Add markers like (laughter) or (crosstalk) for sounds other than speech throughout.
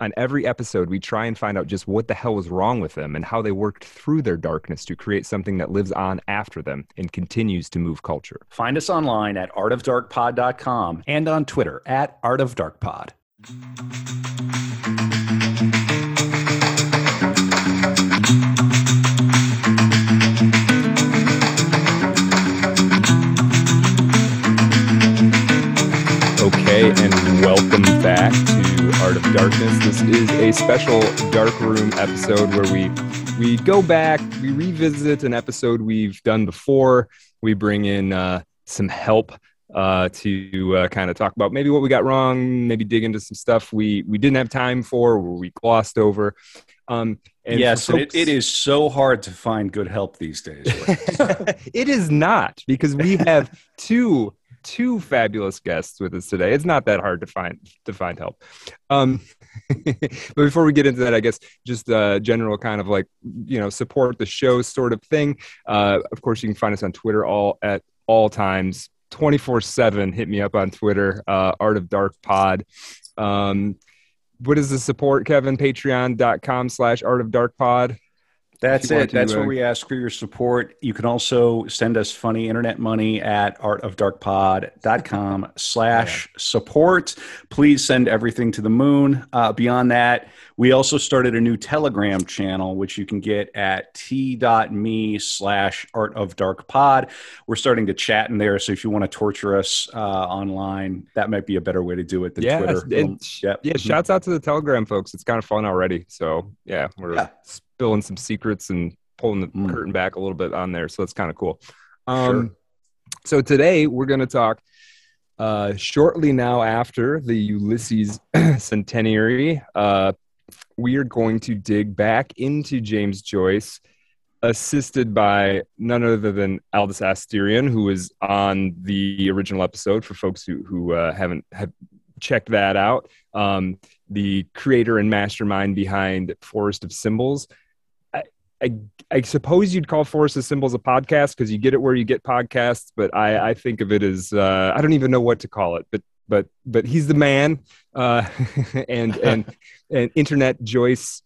On every episode, we try and find out just what the hell was wrong with them and how they worked through their darkness to create something that lives on after them and continues to move culture. Find us online at artofdarkpod.com and on Twitter at artofdarkpod. Okay, and welcome back to Art of Darkness. This is a special dark room episode where we we go back, we revisit an episode we've done before. We bring in uh, some help uh, to uh, kind of talk about maybe what we got wrong, maybe dig into some stuff we we didn't have time for, or we glossed over. Um, yes, folks, it, it is so hard to find good help these days. (laughs) it is not because we have two two fabulous guests with us today. It's not that hard to find to find help. Um, (laughs) but before we get into that, I guess just a general kind of like you know support the show sort of thing. Uh, of course, you can find us on Twitter all at all times, twenty four seven. Hit me up on Twitter, uh, Art of Dark Pod. Um, what is the support, Kevin? Patreon.com slash Art of Dark Pod. That's it. That's uh, where we ask for your support. You can also send us funny internet money at artofdarkpod.com (laughs) slash support. Please send everything to the moon. Uh, beyond that, we also started a new Telegram channel, which you can get at t.me slash artofdarkpod. We're starting to chat in there. So if you want to torture us uh, online, that might be a better way to do it than yeah, Twitter. It, yeah, yeah, mm-hmm. shouts out to the Telegram folks. It's kind of fun already. So yeah, we're yeah spilling some secrets and pulling the mm. curtain back a little bit on there. So that's kind of cool. Um, sure. So today we're going to talk uh, shortly now after the Ulysses (clears throat) centenary. Uh, we are going to dig back into James Joyce, assisted by none other than Aldous Asterion, who was on the original episode for folks who, who uh, haven't have checked that out. Um, the creator and mastermind behind Forest of Symbols. I, I suppose you'd call Forest of Symbols a podcast because you get it where you get podcasts, but I, I think of it as uh, I don't even know what to call it, but but but he's the man, uh, (laughs) and (laughs) and and internet Joyce.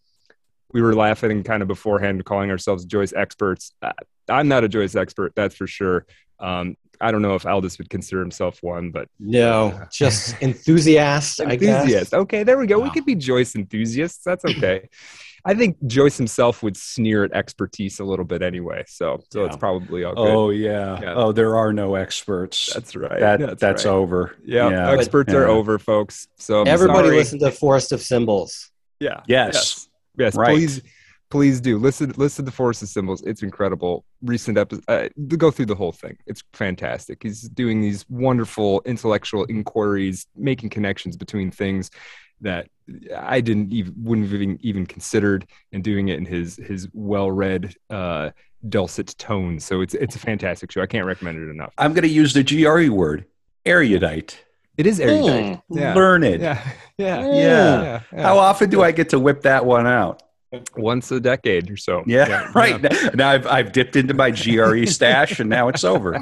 We were laughing kind of beforehand, calling ourselves Joyce experts. Uh, I'm not a Joyce expert, that's for sure. Um, I don't know if Aldous would consider himself one, but no, (laughs) just enthusiast. enthusiast. Okay, there we go. Wow. We could be Joyce enthusiasts. That's okay. I think Joyce himself would sneer at expertise a little bit anyway. So, so yeah. it's probably all good. Oh yeah. yeah. Oh, there are no experts. That's right. That, that's, that's right. over. Yeah. yeah. Experts are over, folks. So I'm everybody sorry. listen to Forest of Symbols. Yeah. Yes. Yes. yes. Right. Please please do listen listen to Forest of symbols it's incredible recent episode uh, go through the whole thing it's fantastic he's doing these wonderful intellectual inquiries making connections between things that i didn't even wouldn't have even, even considered and doing it in his his well-read uh dulcet tone so it's it's a fantastic show i can't recommend it enough i'm going to use the gre word erudite it is erudite. Mm, yeah. Learned. Yeah. (laughs) Yeah. yeah. yeah. How often do I get to whip that one out? once a decade or so. Yeah, yeah (laughs) right. Yeah. Now I've I've dipped into my GRE (laughs) stash and now it's over.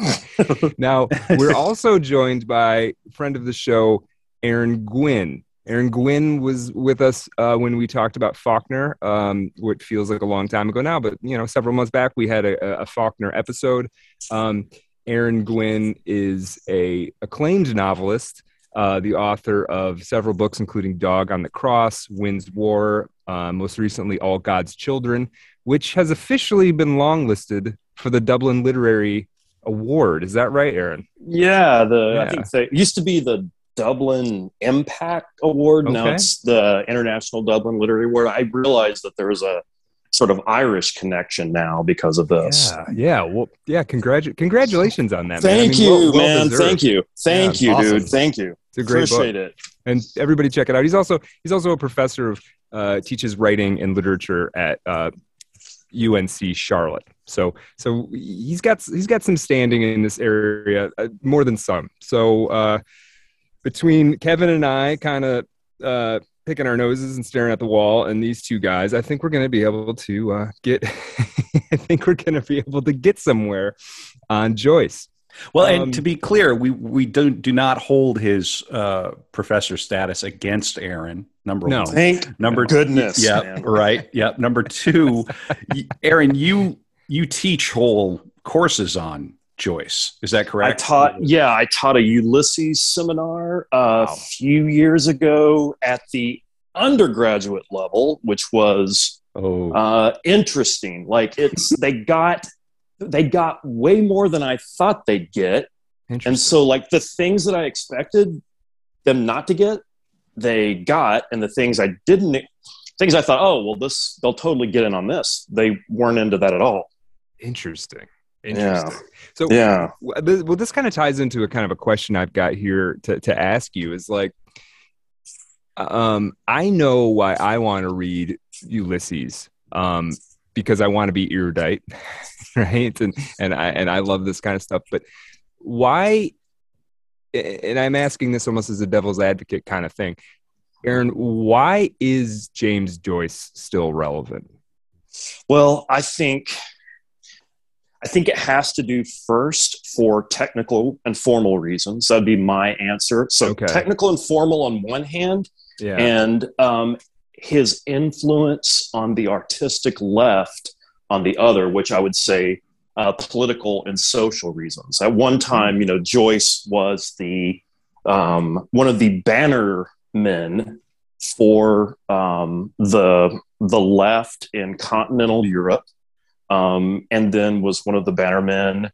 now we're also joined by friend of the show, Aaron Gwyn. Aaron Gwyn was with us uh, when we talked about Faulkner, um, which feels like a long time ago now, but you know, several months back we had a, a Faulkner episode. Um, Aaron Gwyn is a acclaimed novelist, uh, the author of several books, including Dog on the Cross, Wynne's War, uh, most recently All God's Children, which has officially been longlisted for the Dublin Literary Award. Is that right, Aaron? Yeah, the yeah. I think it used to be the Dublin IMPAC Award. Okay. Now it's the International Dublin Literary Award. I realized that there was a sort of Irish connection now because of this. Yeah, yeah. Well, yeah. Congratu- congratulations on that. Thank man. I mean, you, well, well man. Deserved. Thank you. Thank yeah, you, awesome. dude. Thank you. It's a great Appreciate book. it. And everybody check it out. He's also he's also a professor of uh, teaches writing and literature at uh, UNC Charlotte. So so he's got he's got some standing in this area uh, more than some. So uh, between Kevin and I, kind of uh, picking our noses and staring at the wall, and these two guys, I think we're going to be able to uh, get. (laughs) I think we're going to be able to get somewhere on Joyce. Well, and um, to be clear, we we do do not hold his uh, professor status against Aaron. Number no. one. Thank number goodness. Yeah, right. Yeah. Number two, (laughs) Aaron, you you teach whole courses on Joyce. Is that correct? I taught. Yeah, I taught a Ulysses seminar uh, wow. a few years ago at the undergraduate level, which was oh. uh, interesting. Like it's (laughs) they got they got way more than I thought they'd get. And so, like, the things that I expected them not to get, they got. And the things I didn't, things I thought, oh, well, this, they'll totally get in on this. They weren't into that at all. Interesting. Interesting. Yeah. So, yeah. Well, this kind of ties into a kind of a question I've got here to, to ask you is like, um, I know why I want to read Ulysses. Um, because I want to be erudite, (laughs) right? And and I and I love this kind of stuff. But why? And I'm asking this almost as a devil's advocate kind of thing. Aaron, why is James Joyce still relevant? Well, I think I think it has to do first for technical and formal reasons. That'd be my answer. So okay. technical and formal on one hand, yeah. and um, his influence on the artistic left on the other, which I would say uh, political and social reasons. At one time, you know, Joyce was the um, one of the banner men for um, the the left in continental Europe, um, and then was one of the banner men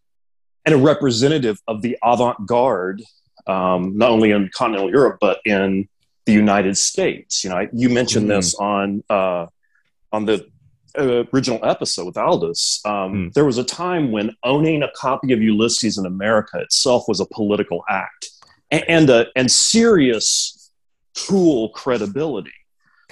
and a representative of the avant garde, um, not only in continental Europe but in the United States. You know, you mentioned mm this on uh, on the uh, original episode with Aldous. Um, mm. There was a time when owning a copy of Ulysses in America itself was a political act and and, uh, and serious cool credibility.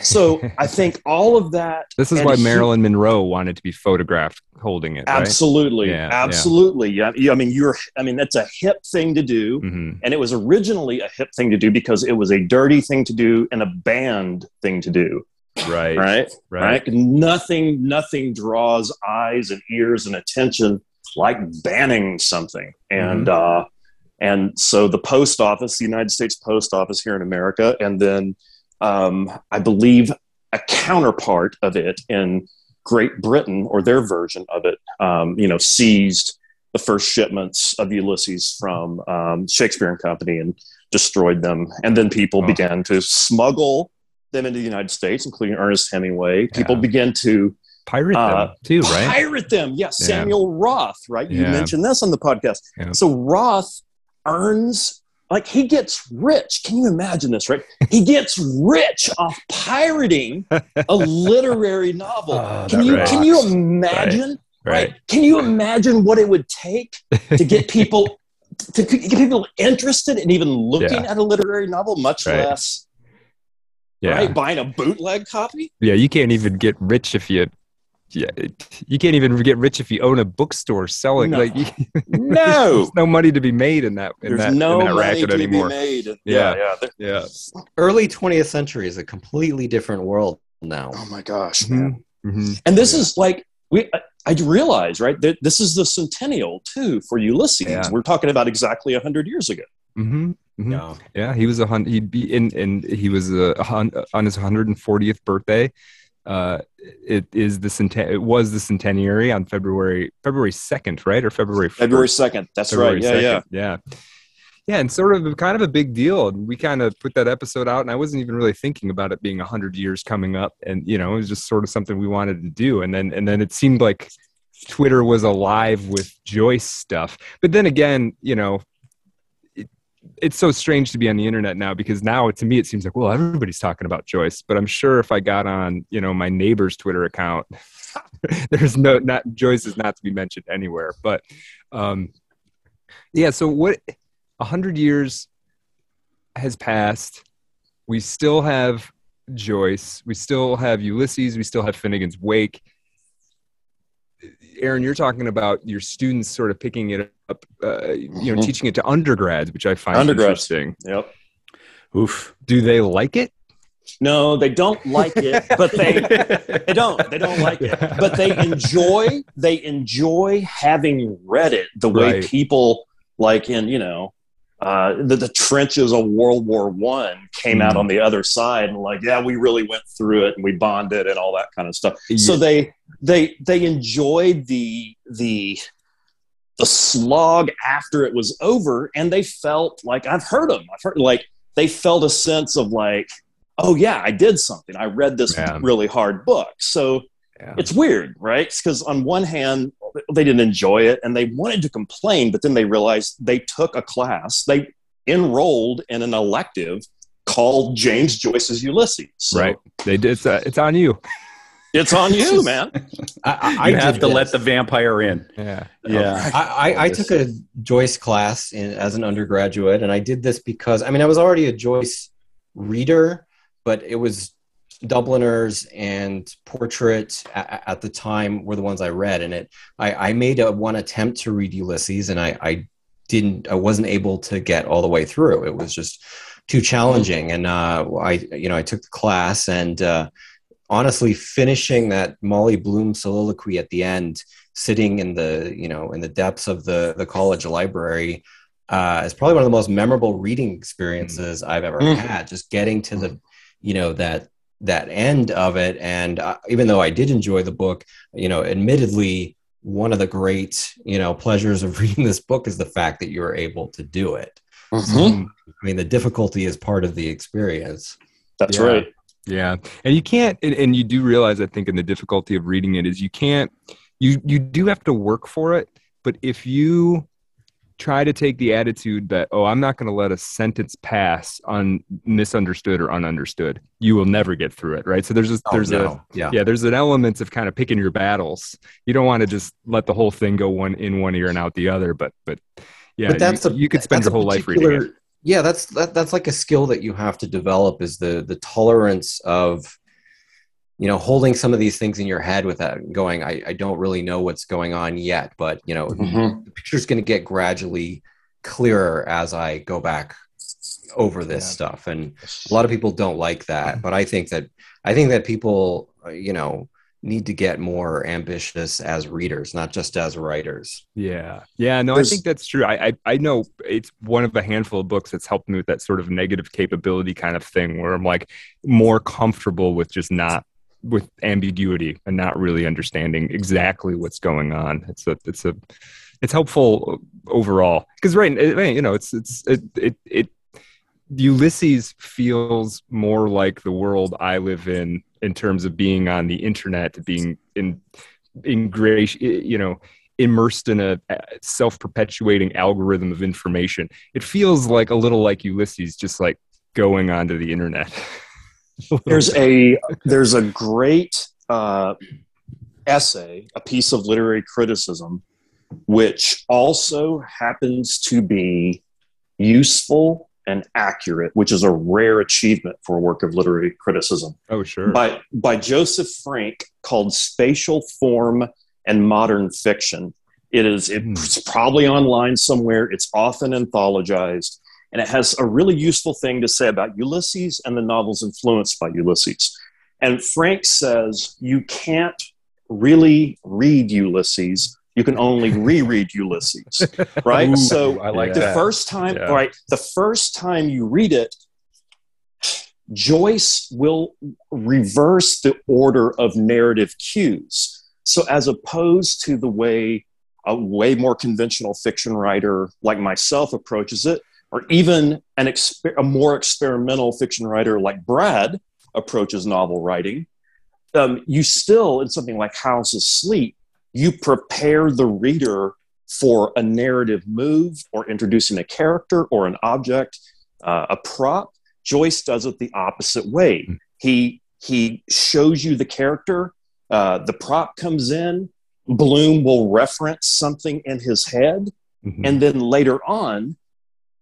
So (laughs) I think all of that. This is why Marilyn Monroe wanted to be photographed holding it. Absolutely, right? yeah, absolutely. Yeah. yeah. I mean, you're. I mean, that's a hip thing to do, mm-hmm. and it was originally a hip thing to do because it was a dirty thing to do and a banned thing to do. Right. Right. Right. right? Nothing. Nothing draws eyes and ears and attention like banning something, and. Mm-hmm. uh and so the post office, the United States Post Office here in America, and then um, I believe, a counterpart of it in Great Britain, or their version of it, um, you know, seized the first shipments of Ulysses from um, Shakespeare and Company and destroyed them. And then people oh. began to smuggle them into the United States, including Ernest Hemingway. People began to pirate uh, them too, right? Pirate them, yes. Yeah. Samuel Roth, right? You yeah. mentioned this on the podcast. Yeah. So Roth earns like he gets rich. Can you imagine this, right? He gets rich off pirating (laughs) a literary novel. Oh, can you rocks. can you imagine? Right. right. Can you imagine what it would take to get (laughs) people to get people interested in even looking yeah. at a literary novel, much right. less yeah. right buying a bootleg copy? Yeah, you can't even get rich if you yeah, you can't even get rich if you own a bookstore selling. No. Like, you, (laughs) no, there's no money to be made in that. In there's that, no in that money to anymore. be made. Yeah, yeah, yeah. Early 20th century is a completely different world now. Oh my gosh, mm-hmm. Mm-hmm. And this yeah. is like we. I, I realize, right? That this is the centennial too for Ulysses. Yeah. We're talking about exactly hundred years ago. Mm-hmm. Mm-hmm. Yeah. yeah, he was a hundred. He'd be in, and he was a, a, on his 140th birthday uh, it is the centen- it was the centenary on February February second, right, or February 1st? February second. That's February right. Yeah, 2nd. yeah, yeah, yeah, and sort of kind of a big deal. And we kind of put that episode out, and I wasn't even really thinking about it being hundred years coming up, and you know, it was just sort of something we wanted to do. And then and then it seemed like Twitter was alive with Joyce stuff, but then again, you know, it's so strange to be on the internet now because now to me it seems like well everybody's talking about Joyce, but I'm sure if I got on you know my neighbor's Twitter account, (laughs) there's no not Joyce is not to be mentioned anywhere. But um, yeah, so what a hundred years has passed. We still have Joyce. We still have Ulysses. We still have Finnegans Wake. Aaron, you're talking about your students sort of picking it up, uh, you know, mm-hmm. teaching it to undergrads, which I find interesting. Yep. Oof. Do they like it? No, they don't like it, but they they don't. They don't like it, but they enjoy they enjoy having read it the way right. people like in you know uh, the, the trenches of World War One came mm. out on the other side and like yeah we really went through it and we bonded and all that kind of stuff. Yeah. So they they they enjoyed the the the slog after it was over and they felt like I've heard them I've heard like they felt a sense of like oh yeah i did something i read this yeah. really hard book so yeah. it's weird right because on one hand they didn't enjoy it and they wanted to complain but then they realized they took a class they enrolled in an elective called james joyce's ulysses so, right they did it's, uh, it's on you it's on you, (laughs) man. I, I you have to this. let the vampire in. Yeah, yeah. I, I, I took a Joyce class in, as an undergraduate, and I did this because I mean I was already a Joyce reader, but it was Dubliners and Portrait at, at the time were the ones I read, and it I, I made a one attempt to read Ulysses, and I, I didn't I wasn't able to get all the way through. It was just too challenging, and uh, I you know I took the class and. Uh, honestly finishing that Molly Bloom soliloquy at the end, sitting in the you know in the depths of the the college library, uh, is probably one of the most memorable reading experiences mm. I've ever mm. had. Just getting to the you know that that end of it, and uh, even though I did enjoy the book, you know, admittedly. One of the great, you know, pleasures of (laughs) reading this book is the fact that you're able to do it. Mm-hmm. Um, I mean, the difficulty is part of the experience. That's yeah. right. Yeah, and you can't, and, and you do realize, I think, in the difficulty of reading it is you can't, you you do have to work for it. But if you try to take the attitude that oh i'm not going to let a sentence pass on misunderstood or ununderstood you will never get through it right so there's a, oh, there's no. a yeah. yeah there's an element of kind of picking your battles you don't want to just let the whole thing go one in one ear and out the other but but yeah but that's you, a, you could spend your whole life reading it yeah that's that, that's like a skill that you have to develop is the the tolerance of you know holding some of these things in your head without going i, I don't really know what's going on yet but you know mm-hmm. the picture's going to get gradually clearer as i go back over this yeah. stuff and a lot of people don't like that but i think that i think that people uh, you know need to get more ambitious as readers, not just as writers. Yeah. Yeah. No, There's, I think that's true. I, I, I know it's one of a handful of books that's helped me with that sort of negative capability kind of thing where I'm like more comfortable with just not with ambiguity and not really understanding exactly what's going on. It's a, it's a, it's helpful overall. Because right, you know, it's, it's, it, it, it, Ulysses feels more like the world I live in in terms of being on the internet being in ingratiate you know immersed in a self-perpetuating algorithm of information. It feels like a little like ulysses just like going onto the internet (laughs) (laughs) there's a there's a great uh, essay a piece of literary criticism which also happens to be useful and accurate, which is a rare achievement for a work of literary criticism. Oh, sure. By, by Joseph Frank called Spatial Form and Modern Fiction. It is hmm. it's probably online somewhere. It's often anthologized, and it has a really useful thing to say about Ulysses and the novels influenced by Ulysses. And Frank says you can't really read Ulysses you can only (laughs) reread Ulysses, right? Ooh, so I like the that. first time, yeah. right? The first time you read it, Joyce will reverse the order of narrative cues. So as opposed to the way a way more conventional fiction writer like myself approaches it, or even an exper- a more experimental fiction writer like Brad approaches novel writing, um, you still, in something like House of Sleep, you prepare the reader for a narrative move or introducing a character or an object, uh, a prop. Joyce does it the opposite way. Mm-hmm. He he shows you the character. Uh, the prop comes in. Bloom will reference something in his head, mm-hmm. and then later on,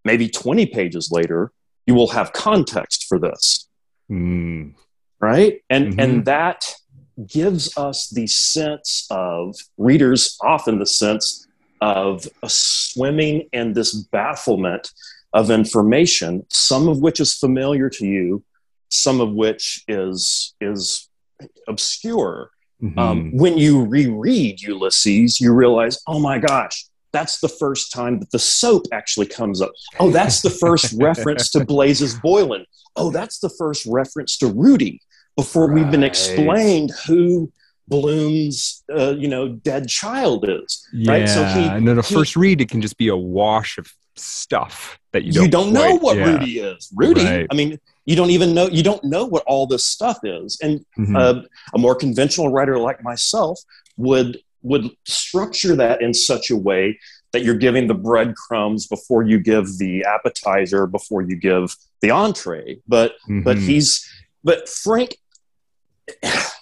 maybe twenty pages later, you will have context for this. Mm. Right, and mm-hmm. and that gives us the sense of readers often the sense of a swimming in this bafflement of information, some of which is familiar to you, some of which is is obscure. Mm-hmm. Um, when you reread Ulysses, you realize, oh my gosh, that's the first time that the soap actually comes up. Oh, (laughs) that's the first reference to Blazes Boylan. Oh, that's the first reference to Rudy before right. we've been explained who Bloom's, uh, you know, dead child is. Yeah, right. So he, and then a first read, it can just be a wash of stuff that you don't. You don't quite, know what yeah. Rudy is. Rudy. Right. I mean, you don't even know. You don't know what all this stuff is. And mm-hmm. uh, a more conventional writer like myself would would structure that in such a way that you're giving the breadcrumbs before you give the appetizer, before you give the entree. But mm-hmm. but he's but Frank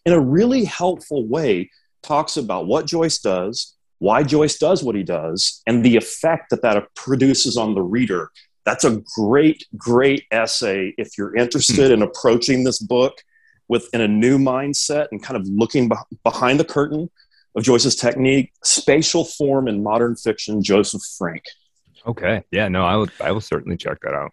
in a really helpful way, talks about what Joyce does, why Joyce does what he does, and the effect that that produces on the reader. That's a great, great essay if you're interested hmm. in approaching this book with in a new mindset and kind of looking behind the curtain of Joyce's technique, spatial form in modern fiction, Joseph Frank. Okay. Yeah, no, I would I will certainly check that out.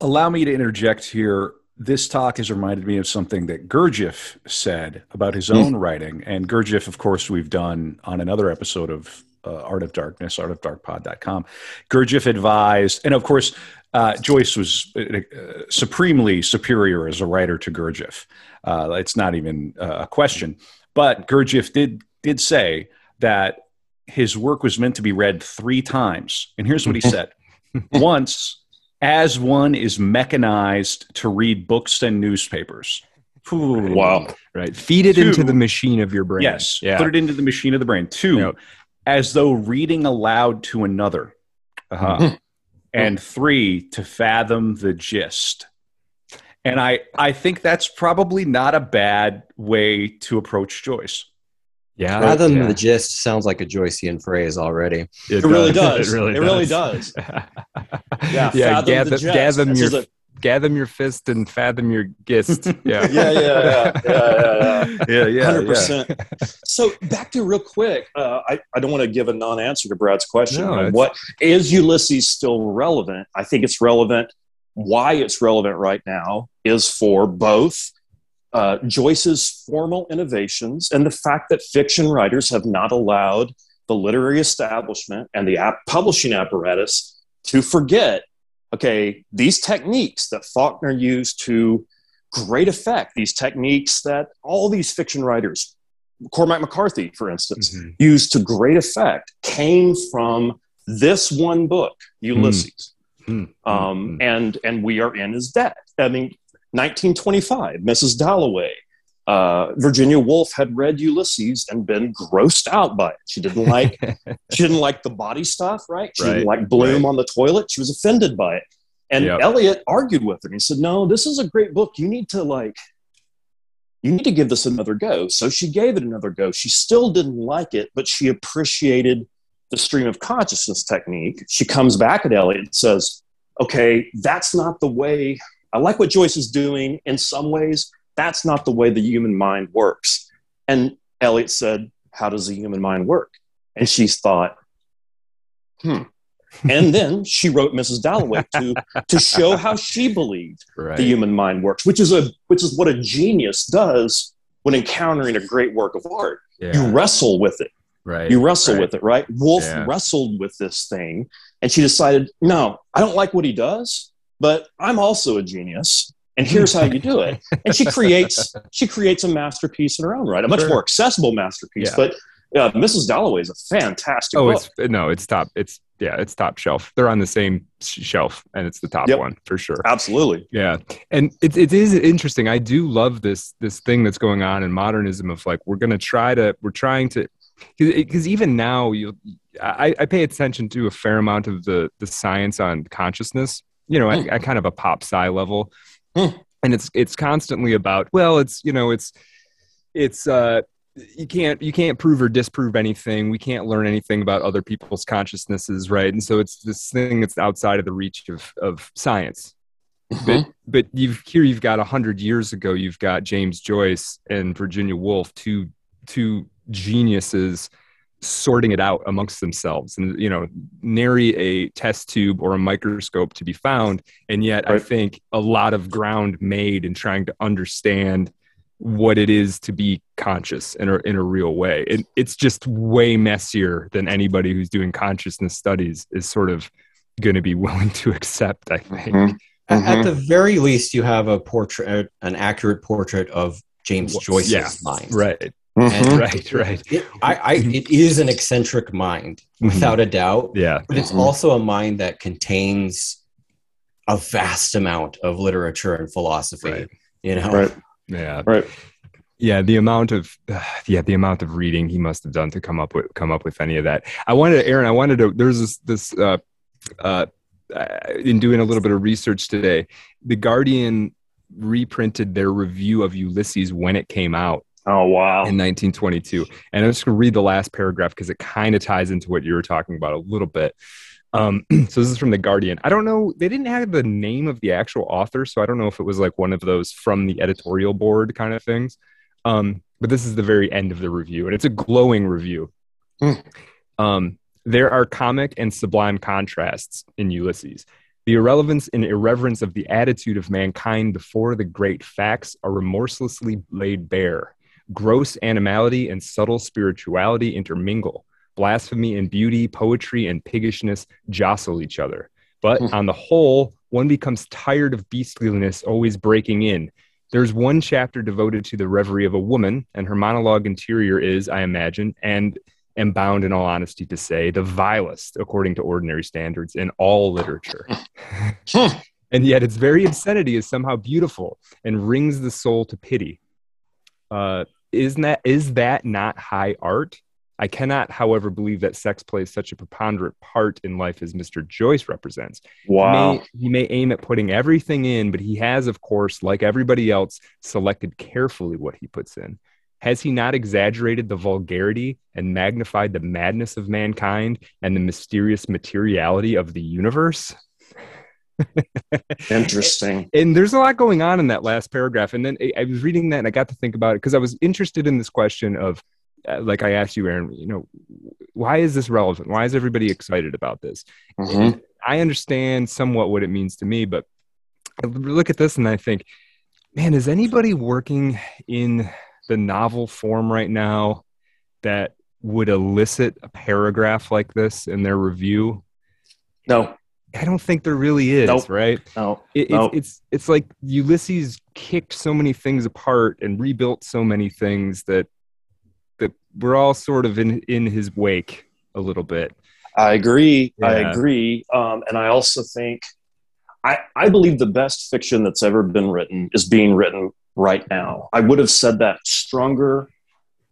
Allow me to interject here this talk has reminded me of something that Gurdjieff said about his own mm. writing. And Gurdjieff, of course, we've done on another episode of uh, Art of Darkness, artofdarkpod.com. Gurdjieff advised, and of course, uh, Joyce was uh, supremely superior as a writer to Gurdjieff. Uh, it's not even a question. But Gurdjieff did did say that his work was meant to be read three times. And here's what he (laughs) said: once as one is mechanized to read books and newspapers. Ooh, wow. Right. Feed it Two, into the machine of your brain. Yes. Yeah. Put it into the machine of the brain. Two, yep. as though reading aloud to another. Uh-huh. Mm-hmm. and three, to fathom the gist. And I, I think that's probably not a bad way to approach Joyce. Yeah, fathom yeah. the gist sounds like a Joycean phrase already. It, it really does. (laughs) It really, it really does. (laughs) yeah, yeah. Gather, gather your a... gather your fist and fathom your gist. (laughs) Yeah, yeah, yeah, yeah, yeah, yeah, yeah, hundred percent. So back to real quick. Uh, I I don't want to give a non-answer to Brad's question. No, what is Ulysses still relevant? I think it's relevant. Why it's relevant right now is for both uh, Joyce's formal innovations and the fact that fiction writers have not allowed the literary establishment and the app publishing apparatus to forget okay, these techniques that Faulkner used to great effect, these techniques that all these fiction writers, Cormac McCarthy, for instance, mm-hmm. used to great effect, came from this one book, Ulysses. Mm-hmm. Um, and and we are in his debt. I mean, 1925, Mrs. Dalloway. Uh, Virginia Woolf had read Ulysses and been grossed out by it. She didn't like (laughs) she didn't like the body stuff, right? She right, didn't like Bloom right. on the toilet. She was offended by it. And yep. Eliot argued with her. And he said, "No, this is a great book. You need to like you need to give this another go." So she gave it another go. She still didn't like it, but she appreciated the stream of consciousness technique. She comes back at Eliot and says, "Okay, that's not the way I like what Joyce is doing in some ways. That's not the way the human mind works. And Eliot said, How does the human mind work? And she thought, Hmm. (laughs) and then she wrote Mrs. Dalloway to to show how she believed right. the human mind works, which is a which is what a genius does when encountering a great work of art. Yeah. You wrestle with it. Right. You wrestle right. with it, right? Woolf yeah. wrestled with this thing and she decided, no, I don't like what he does but I'm also a genius and here's how you do it and she creates (laughs) she creates a masterpiece in her own right a much sure. more accessible masterpiece yeah. but uh, mrs dalloway is a fantastic oh book. it's no it's top it's yeah it's top shelf they're on the same shelf and it's the top yep. one for sure absolutely yeah and it, it is interesting i do love this this thing that's going on in modernism of like we're going to try to we're trying to because even now you I, I pay attention to a fair amount of the the science on consciousness you know, at, hmm. at kind of a pop sci level. Mm. And it's it's constantly about, well, it's you know, it's it's uh you can't you can't prove or disprove anything we can't learn anything about other people's consciousnesses right and so it's this thing that's outside of the reach of of science Mm-hmm. But, but you've here you've got a hundred years ago you've got James Joyce and Virginia Woolf, two two geniuses sorting it out amongst themselves and you know nary a test tube or a microscope to be found and yet right. i think a lot of ground made in trying to understand what it is to be conscious in a, in a real way it, it's just way messier than anybody who's doing consciousness studies is sort of going to be (laughs) willing to accept i think mm-hmm. Mm-hmm. At the very least, you have a portrait, an accurate portrait of James Joyce's yeah, mind. Right. Mm-hmm. Right, right. It, I, I, it is an eccentric mind, mm-hmm. without a doubt. Yeah. But it's mm-hmm. also a mind that contains a vast amount of literature and philosophy. Right. You know? Right. Yeah. Right. Yeah, the amount of uh, (sighs) yeah, the amount of reading he must have done to come up with come up with any of that. I wanted, Aaron, I wanted to. There's this this uh, uh, uh, in doing a little bit of research today, the Guardian reprinted their review of Ulysses when it came out. Oh wow! In 1922, and I'm just going to read the last paragraph because it kind of ties into what you were talking about a little bit. Um, (clears throat) so this is from the Guardian. I don't know; they didn't have the name of the actual author, so I don't know if it was like one of those from the editorial board kind of things. Um, but this is the very end of the review, and it's a glowing review. Mm. Um, there are comic and sublime contrasts in Ulysses. The irrelevance and irreverence of the attitude of mankind before the great facts are remorselessly laid bare. Gross animality and subtle spirituality intermingle. Blasphemy and beauty, poetry and piggishness jostle each other. But hmm. on the whole, one becomes tired of beastliness always breaking in. There's one chapter devoted to the reverie of a woman, and her monologue interior is, I imagine, and am bound, in all honesty, to say the vilest, according to ordinary standards, in all literature. (laughs) and yet its very obscenity is somehow beautiful and wrings the soul to pity. Uh, is that is that not high art? I cannot, however, believe that sex plays such a preponderant part in life as Mr. Joyce represents. Wow. He may, he may, aim at putting everything in, but he has, of course, like everybody else, selected carefully what he puts in. Has he not exaggerated the vulgarity and magnified the madness of mankind and the mysterious materiality of the universe? Interesting. (laughs) And, there's a lot going on in that last paragraph. And then I was reading that and I got to think about it because I was interested in this question of, uh, like I asked you, Aaron, you know, why is this relevant? Why is everybody excited about this? Mm-hmm. I understand somewhat what it means to me, but I look at this and I think, man, is anybody working in the novel form right now that would elicit a paragraph like this in their review? No. I don't think there really is, nope. right? No. It, nope. It's, it's it's like Ulysses kicked so many things apart and rebuilt so many things that that we're all sort of in in his wake a little bit. I agree. Yeah. I agree. Um, and I also think I, I believe the best fiction that's ever been written is being written right now. I would have said that stronger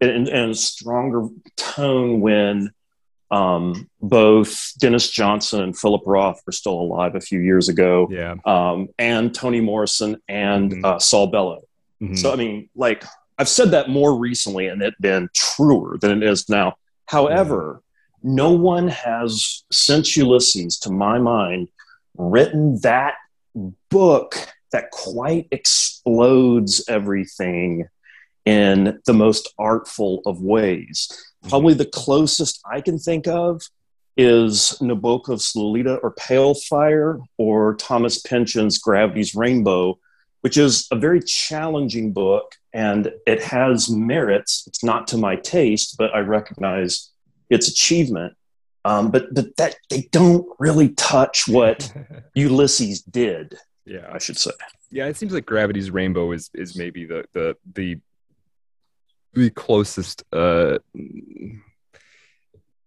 and, and stronger tone when um, both Denis Johnson and Philip Roth were still alive a few years ago. Yeah. Um, and Toni Morrison and mm-hmm. uh, Saul Bellow. Mm-hmm. So, I mean, like, I've said that more recently and it's been truer than it is now. However, no one has, since Ulysses, to my mind, written that book that quite explodes everything in the most artful of ways. Probably the closest I can think of is Nabokov's Lolita or Pale Fire or Thomas Pynchon's Gravity's Rainbow, which is a very challenging book and it has merits. It's not to my taste, but I recognize its achievement. Um, but but that they don't really touch what (laughs) Ulysses did yeah, I should say. Yeah, it seems like Gravity's Rainbow is is maybe the the the the closest. Uh,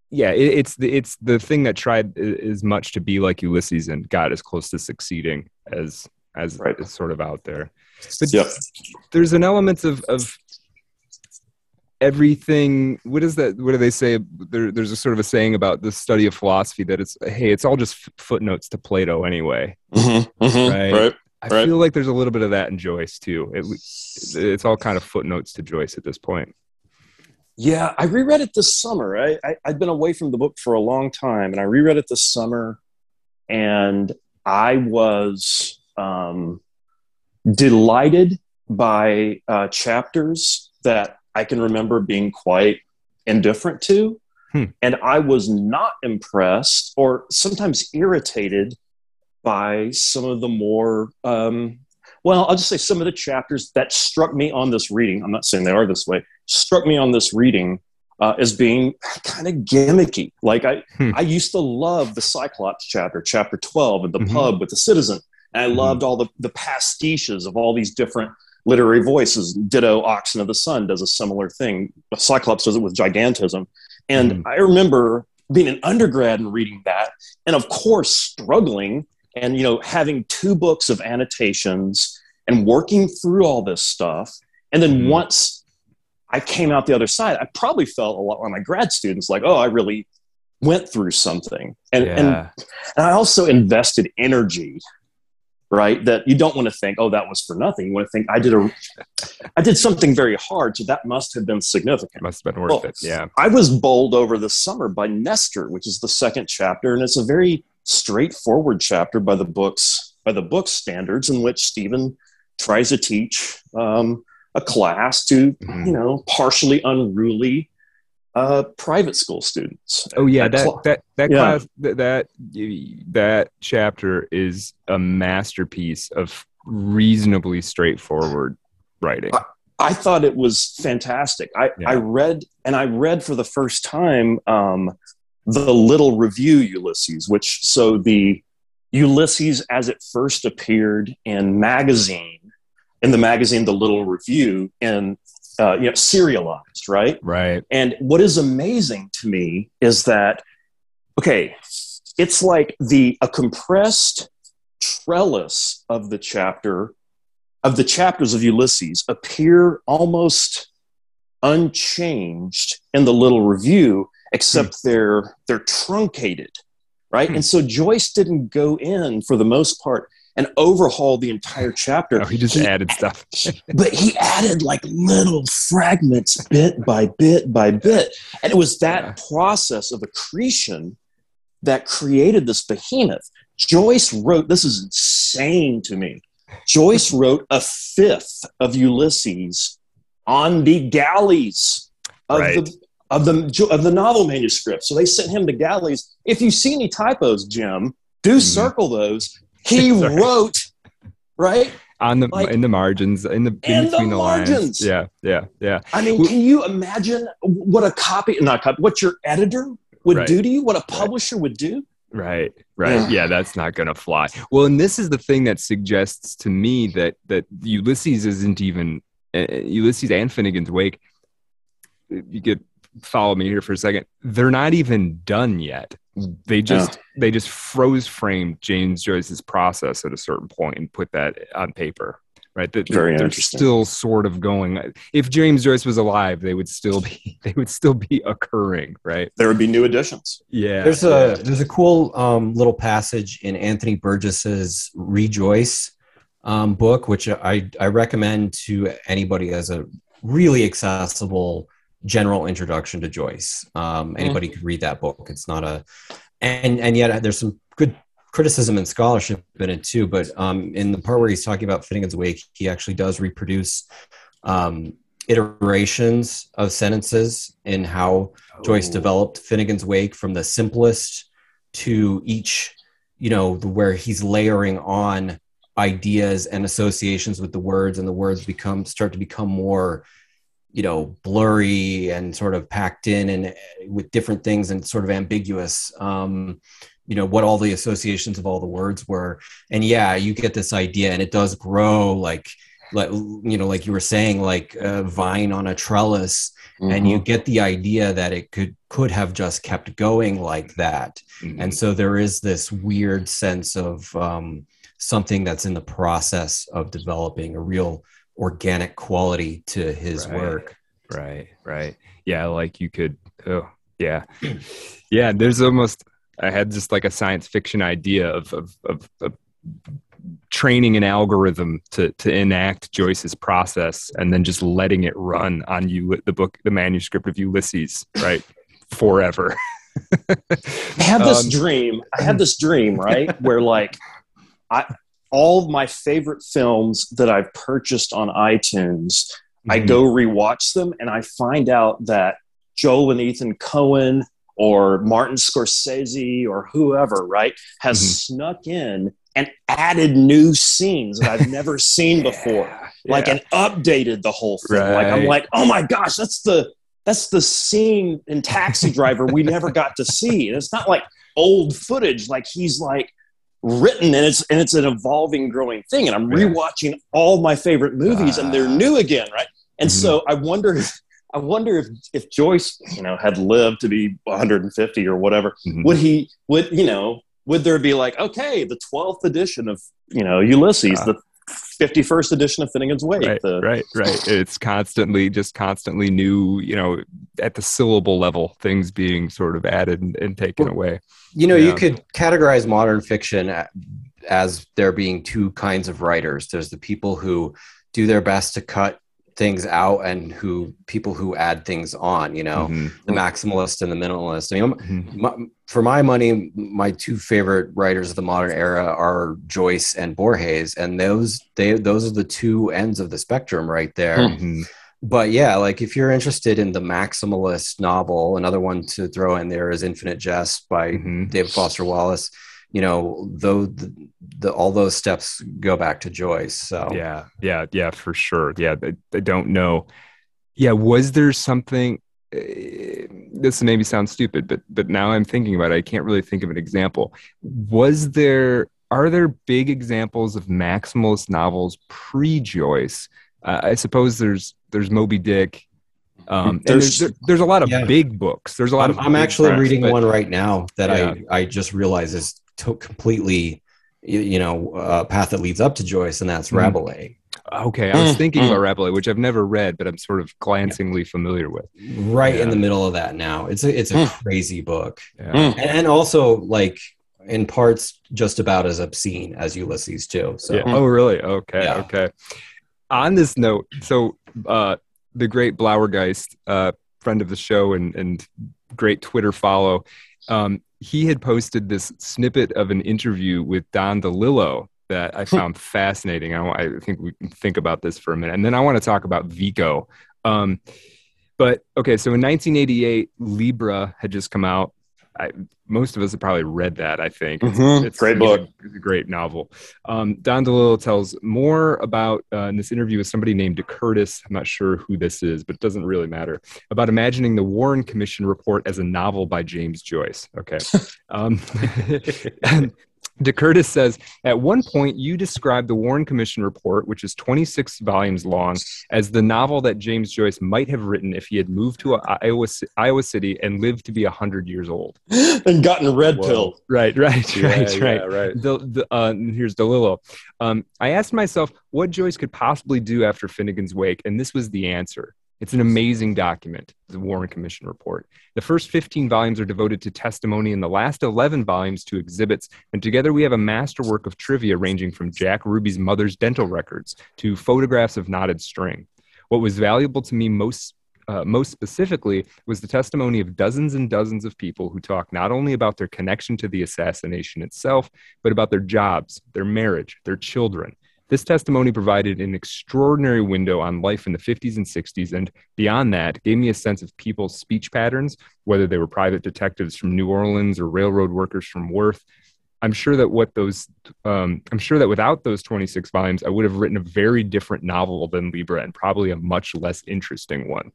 yeah, it, it's the it's the thing that tried as much to be like Ulysses and got as close to succeeding as as right. is sort of out there. But yep. there's an element of of everything what is that what do they say there, there's a sort of a saying about the study of philosophy that it's hey it's all just footnotes to plato anyway mm-hmm, mm-hmm, right? right? I right. feel like there's a little bit of that in joyce too it, it's all kind of footnotes to joyce at this point yeah i reread it this summer I, I i'd been away from the book for a long time and i reread it this summer and i was um, delighted by uh, chapters that I can remember being quite indifferent to. Hmm. And I was not impressed or sometimes irritated by some of the more, um, well, I'll just say some of the chapters that struck me on this reading. I'm not saying they are this way, struck me on this reading uh, as being kind of gimmicky. Like I, hmm. I used to love the Cyclops chapter, chapter 12, at the mm-hmm. pub with the citizen. And I mm-hmm. loved all the, the pastiches of all these different literary voices. Ditto Oxen of the Sun does a similar thing. Cyclops does it with gigantism. And mm. I remember being an undergrad and reading that, and of course struggling and you know having two books of annotations and working through all this stuff. And then mm. once I came out the other side, I probably felt a lot like my grad students, like, oh, I really went through something. And, yeah. and, and I also invested energy right that you don't want to think oh that was for nothing you want to think i did a i did something very hard so that must have been significant must have been worth well, it yeah i was bowled over this summer by nestor which is the second chapter and it's a very straightforward chapter by the books by the book standards in which stephen tries to teach um, a class to mm-hmm. you know partially unruly uh, private school students. Oh yeah, that cl- that that yeah. class that, that that chapter is a masterpiece of reasonably straightforward writing. I, I thought it was fantastic. I, yeah. I read and I read for the first time um, the Little Review Ulysses, which so the Ulysses as it first appeared in magazine in the magazine The Little Review in uh, you know, serialized, right? Right. And what is amazing to me is that, okay, it's like the a compressed trellis of the chapter of the chapters of Ulysses appear almost unchanged in the little review, except hmm. they're they're truncated, right? Hmm. And so Joyce didn't go in for the most part and overhaul the entire chapter. Oh, he just he added stuff. (laughs) but he added like little fragments bit by bit by bit. And it was that yeah. process of accretion that created this behemoth. Joyce wrote, this is insane to me. Joyce (laughs) wrote a fifth of Ulysses on the galleys of right. the of the of the novel manuscript. So they sent him to galleys. If you see any typos, Jim, do mm-hmm. circle those (laughs) he wrote, right? On the like, in the margins, in the in, between the, the lines. Yeah, yeah, yeah. I mean, can you imagine what a copy, not copy, what your editor would right. do to you? What a publisher right. would do? Right, right. Yeah. yeah, that's not going to fly. Well, and this is the thing that suggests to me that that Ulysses isn't even uh, Ulysses and Finnegans Wake. You could follow me here for a second. They're not even done yet they just yeah. they just froze framed James Joyce's process at a certain point and put that on paper. Right, that Very they're interesting. still sort of going. If James Joyce was alive, they would still be (laughs) they would still be occurring. Right, there would be new additions. Yeah, there's a yeah. there's a cool um, little passage in Anthony Burgess's ReJoyce um, book, which I I recommend to anybody as a really accessible general introduction to Joyce. Um, anybody mm. could read that book. It's not a, and and yet there's some good criticism and scholarship in it too. But um, in the part where he's talking about Finnegans Wake, he actually does reproduce um, iterations of sentences in how oh. Joyce developed Finnegans Wake from the simplest to each, you know, where he's layering on ideas and associations with the words, and the words become start to become more you know blurry and sort of packed in and with different things and sort of ambiguous um you know what all the associations of all the words were and yeah you get this idea and it does grow like like you know like you were saying like a vine on a trellis mm-hmm. and you mm-hmm. get the idea that it could could have just kept going like that mm-hmm. and so there is this weird sense of um, something that's in the process of developing a real organic quality to his right, work. Right, right. Yeah, like you could oh yeah. (clears throat) Yeah, there's almost I had just like a science fiction idea of of, of, of training an algorithm to to enact Joyce's process and then just letting it run on you the book the manuscript of Ulysses, right? (clears throat) Forever. (laughs) I had this um, dream. I had (clears throat) this dream, right? Where like I all of my favorite films that I've purchased on iTunes, mm-hmm. I go rewatch them and I find out that Joel and Ethan Coen or Martin Scorsese or whoever, right, has mm-hmm. snuck in and added new scenes that I've never (laughs) seen before. Yeah, like and updated the whole thing. Right. Like I'm like, oh my gosh, that's the that's the scene in Taxi Driver we never got to see. And it's not like old footage. Like he's like written and it's and it's an evolving growing thing and i'm rewatching all my favorite movies and they're ah. new again right and mm-hmm. so i wonder if (laughs) i wonder if if joyce you know had lived to be 150 or whatever mm-hmm. would he would you know would there be like okay the 12th edition of you know ulysses uh, the 51st edition of Finnegan's Wake. Right, the, right, right. It's constantly, just constantly new, you know, at the syllable level, things being sort of added and, and taken well, away. You know, yeah. you could categorize modern fiction as there being two kinds of writers. There's the people who do their best to cut things out and who people who add things on you know mm-hmm. the maximalist and the minimalist i mean mm-hmm. my, for my money my two favorite writers of the modern era are joyce and borges and those they those are the two ends of the spectrum right there mm-hmm. but yeah like if you're interested in the maximalist novel another one to throw in there is infinite jest by mm-hmm. david foster wallace you know though the, the, all those steps go back to joyce so yeah yeah yeah for sure yeah they, they don't know yeah was there something uh, this maybe sounds stupid but but now i'm thinking about it i can't really think of an example was there are there big examples of maximalist novels pre joyce uh, i suppose there's there's moby dick um, there's, there's, there's a lot of yeah. big books. There's a lot I'm, of. I'm actually tracks, reading but, one right now that yeah. I I just realized is to- completely you know a path that leads up to Joyce, and that's mm. Rabelais. Okay, I was mm, thinking about Rabelais, which I've never read, but I'm sort of glancingly familiar with. Right yeah. in the middle of that now. It's a it's a mm. crazy book, yeah. and also like in parts just about as obscene as Ulysses too. So, yeah. oh really? Okay, okay. On this note, so uh, the great Blauergeist, uh, friend of the show and and great Twitter follow, um, he had posted this snippet of an interview with Don DeLillo that I (laughs) found fascinating. I, I, think we can think about this for a minute, and then I want to talk about Vico. Um, but okay, so in 1988, Libra had just come out, I, most of us have probably read that. I think it's, mm-hmm. it's great book, it's a great novel. Um, Don DeLillo tells more about uh, in this interview with somebody named Curtis. I'm not sure who this is, but it doesn't really matter. About imagining the Warren Commission report as a novel by James Joyce. Okay, (laughs) um, (laughs) DeCurtis says, at one point, you described the Warren Commission report, which is 26 volumes long, as the novel that James Joyce might have written if he had moved to Iowa, Iowa City and lived to be 100 years old. (gasps) and gotten a red pill. Right, (laughs) right, yeah, right, yeah, right. right. The, the, uh, here's DeLillo. Um, I asked myself what Joyce could possibly do after Finnegan's Wake, and this was the answer. It's an amazing document, the Warren Commission report. The first 15 volumes are devoted to testimony, and the last 11 volumes to exhibits. And together we have a masterwork of trivia ranging from Jack Ruby's mother's dental records to photographs of knotted string. What was valuable to me most uh, most specifically was the testimony of dozens and dozens of people who talk not only about their connection to the assassination itself, but about their jobs, their marriage, their children, this testimony provided an extraordinary window on life in the 50s and 60s, and beyond that, gave me a sense of people's speech patterns, whether they were private detectives from New Orleans or railroad workers from Worth. I'm sure that what those, um, I'm sure that without those 26 volumes, I would have written a very different novel than Libra and probably a much less interesting one.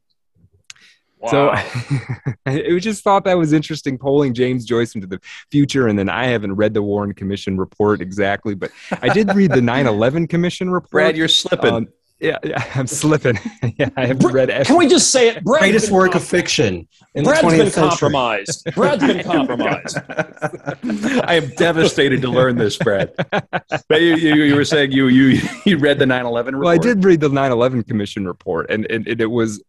Wow. So (laughs) I just thought that was interesting, polling James Joyce into the future. And then I haven't read the Warren Commission report exactly, but I did read the (laughs) 9 11 Commission report. Brad, you're slipping. Um, yeah, yeah, (laughs) I'm slipping. yeah, I haven't read. Every- Can we just say it? Brad's Greatest work comp- of fiction. In Brad's been century. compromised. Brad's been compromised. I am devastated to learn this, Brad. But you, you, you were saying you you you read the 9/11 report. Well, I did read the 9/11 Commission report, and and, and it was.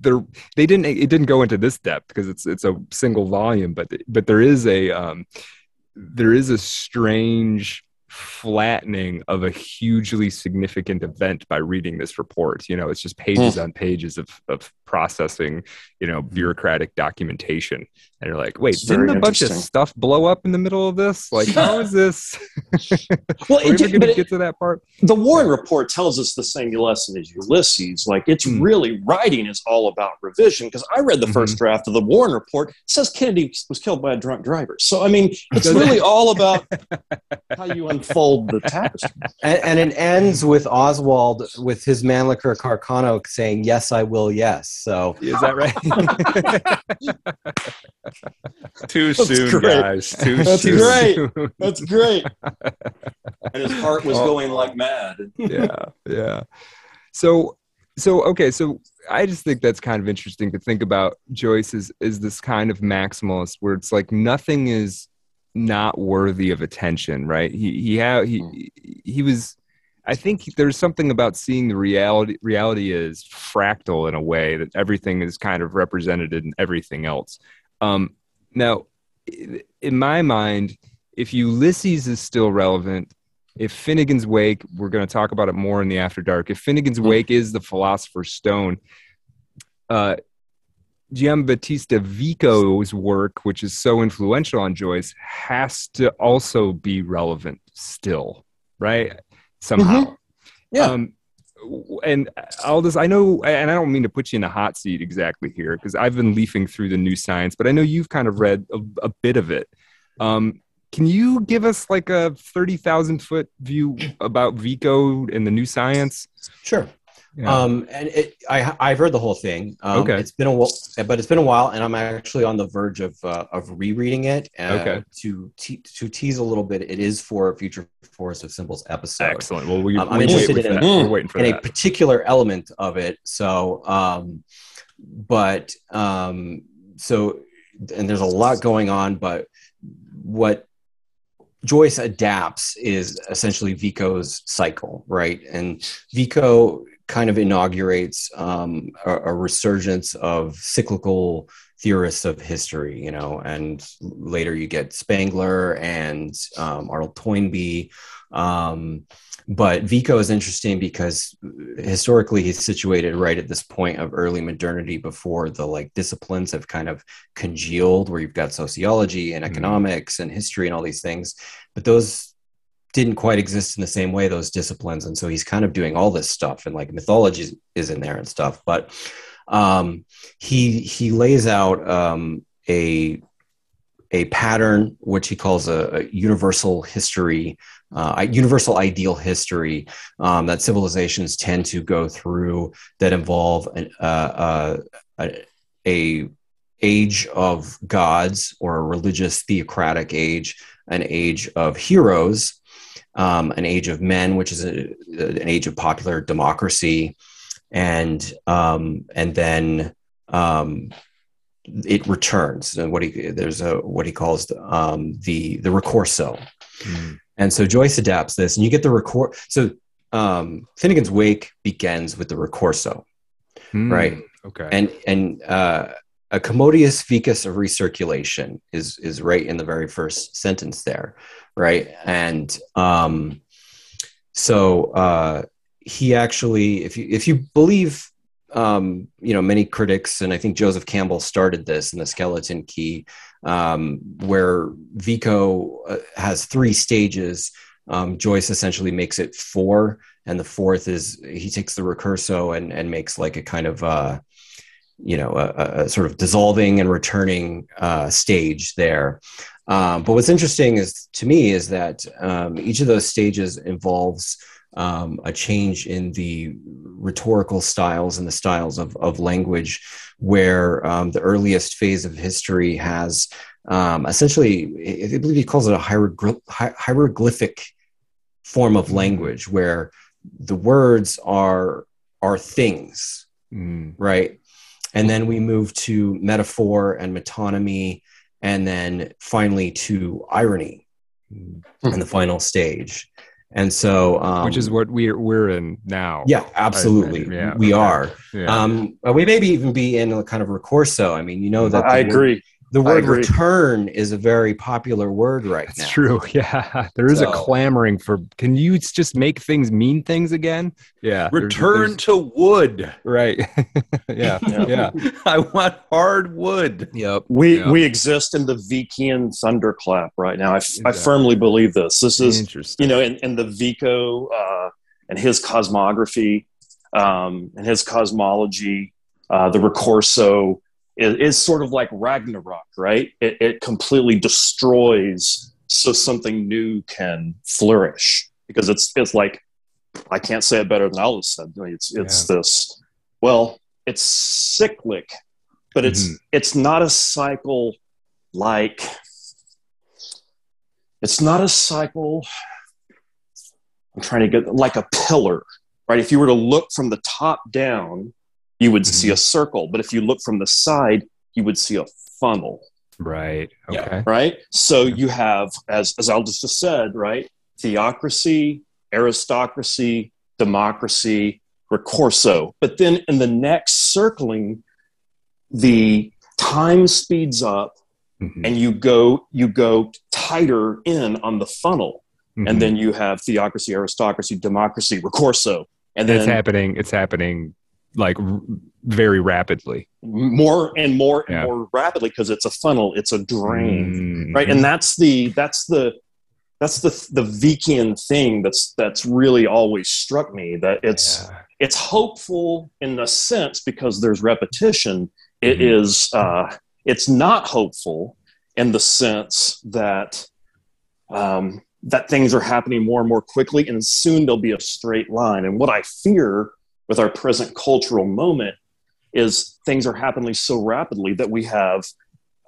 There they didn't it didn't go into this depth because it's it's a single volume but but there is a um there is a strange flattening of a hugely significant event by reading this report. You know it's just pages hmm. on pages of of processing you know bureaucratic documentation and you're like, wait, it's didn't a bunch of stuff blow up in the middle of this? Like, (laughs) how is this? (laughs) well, Are we going to get to that part? The Warren Report tells us the same lesson as Ulysses. Like, it's mm. really writing is all about revision. Because I read the 1st mm-hmm. draft of the Warren Report. It says Kennedy was killed by a drunk driver. So, I mean, (laughs) it's really all about how you unfold the tapestry. And, and, it ends with Oswald with his Mannlicher Carcano saying, "Yes, I will. Yes." So is that right? Too That's soon, great. guys. Too That's soon. great. (laughs) That's great. and his heart was oh. going like mad. yeah, yeah. So, so okay. So I just think that's kind of interesting to think about. Joyce is is this kind of maximalist where it's like nothing is not worthy of attention, right? He he had he hmm. he was. I think there's something about seeing the reality. Reality is fractal in a way that everything is kind of represented in everything else. Um, now, in my mind, if Ulysses is still relevant, if Finnegans Wake, we're going to talk about it more in the After Dark. If Finnegans mm-hmm. Wake is the Philosopher's Stone, uh, Giambattista Vico's work, which is so influential on Joyce, has to also be relevant still, right? Somehow. Mm-hmm. Yeah. Um, and Aldous, I know, and I don't mean to put you in a hot seat exactly here because I've been leafing through the new science, but I know you've kind of read a, a bit of it. Um, can you give us like a 30,000 foot view about Vico and the new science? Sure. Yeah. Um, and it, I, I've heard the whole thing. Um, okay. It's been a while, but it's been a while, and I'm actually on the verge of uh, of rereading it. Uh, okay. To te- to tease a little bit, it is for a future Forest of Symbols episode. Excellent. Well, we, um, I'm interested in, a, in a particular element of it. So, um, but um, so, and there's a lot going on, but what Joyce adapts is essentially Vico's cycle, right? And Vico kind of inaugurates um, a, a, resurgence of cyclical theorists of history, you know, and later you get Spengler and um, Arnold Toynbee. Um, but Vico is interesting because historically he's situated right at this point of early modernity before the like disciplines have kind of congealed, where you've got sociology and mm-hmm. economics mm-hmm. and history and all these things. But those didn't quite exist in the same way those disciplines. And so he's kind of doing all this stuff and like mythology is in there and stuff. But um, he he lays out um, a a pattern which he calls a, a universal history uh, universal ideal history um, that civilizations tend to go through that involve an, uh, uh, a, a age of gods or a religious theocratic age an age of heroes um, an age of men, which is a, an age of popular democracy, and um, and then um, it returns. And what he there's a what he calls the um, the, the ricorso, mm. and so Joyce adapts this, and you get the record. So um, Finnegans Wake begins with the ricorso, mm. right? Okay, and and uh, a commodious vicus of recirculation is is right in the very first sentence there right? And um, so uh, he actually, if you if you believe, um, you know, many critics, and I think Joseph Campbell started this in the Skeleton Key, um, where Vico uh, has three stages. Um, Joyce essentially makes it four, and the fourth is he takes the ricorso and and makes like a kind of uh, you know a, a, sort of dissolving and returning uh, stage there um, but what's interesting is to me is that um, each of those stages involves um, a change in the rhetorical styles and the styles of, of language, where um, the earliest phase of history has um, essentially, I believe he calls it a hieroglyphic form of language, where the words are are things, mm. right? And then we move to metaphor and metonymy and then finally to irony hmm. in the final stage. And so, um, which is what we're we're in now. Yeah, absolutely, yeah, we okay. are. Yeah. Um, we maybe even be in a kind of ricorso. I mean, you know that I agree. The word return is a very popular word right That's now. true. (laughs) Yeah. There is so. a clamoring for can you just make things mean things again? Yeah. Return there's, there's, to wood. Right. (laughs) (laughs) yeah. yeah. I want hard wood. Yep. We yep. we exist in the Vichian thunderclap right now. I, exactly. I firmly believe this. This is you know in, in the Vico uh, and his cosmography um, and his cosmology, uh, the Ricorso is, is sort of like Ragnarok, right? It, it completely destroys so something new can flourish because it's it's like I can't say it better than Alice said. It's it's yeah. this well, it's cyclic, but it's mm-hmm. it's not a cycle like it's not a cycle. I'm trying to get like a pillar, right? If you were to look from the top down, you would mm-hmm. see a circle. But if you look from the side, you would see a funnel. Right. Okay. Yeah, right. So you have, as as Aldous just said, right? Theocracy, aristocracy, democracy, ricorso. But then in the next circling, the time speeds up, mm-hmm. and you go you go tighter in on the funnel, mm-hmm. and then you have theocracy, aristocracy, democracy, ricorso. And then it's happening. It's happening like r- very rapidly more and more and yeah. more rapidly because it's a funnel it's a drain mm-hmm. right and that's the that's the that's the the Vichian thing that's that's really always struck me that it's yeah. it's hopeful in the sense because there's repetition It mm-hmm. is uh, it's not hopeful in the sense that um, that things are happening more and more quickly and soon there'll be a straight line and what I fear with our present cultural moment is things are happening so rapidly that we have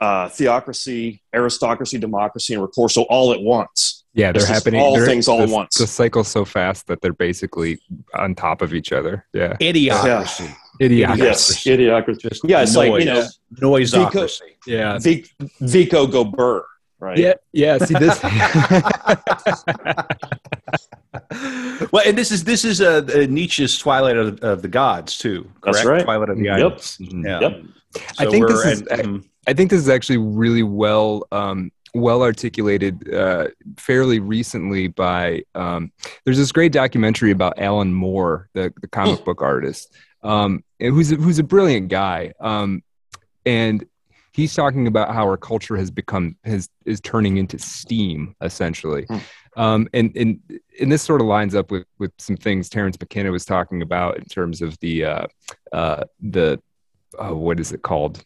uh, theocracy, aristocracy, democracy, and ricorso all at once. Yeah, they're happening. All they're, things all at once. The cycle's so fast that they're basically on top of each other. Yeah. Idiocracy. Yeah. Idiocracy. Yes, idiocracy. Just yeah, it's noise. like you know, noiseocracy. Vico, yeah. Vico Gobert right? Yeah, yeah. See this. (laughs) (laughs) well, and this is this is a, uh, Nietzsche's Twilight of, of, the Gods too. Correct? That's right. Twilight of the Gods. Yep. Mm-hmm. Yeah. Yep. So I think this is. At, I, I, think this is actually really well. Um, well articulated uh, fairly recently by um, there's this great documentary about Alan Moore, the, the comic hmm. book artist, um, who's a, who's a brilliant guy. Um, and he's talking about how our culture has become has is turning into steam essentially mm. Um, and and and this sort of lines up with with some things Terence mckenna was talking about in terms of the uh, uh, the uh, what is it called?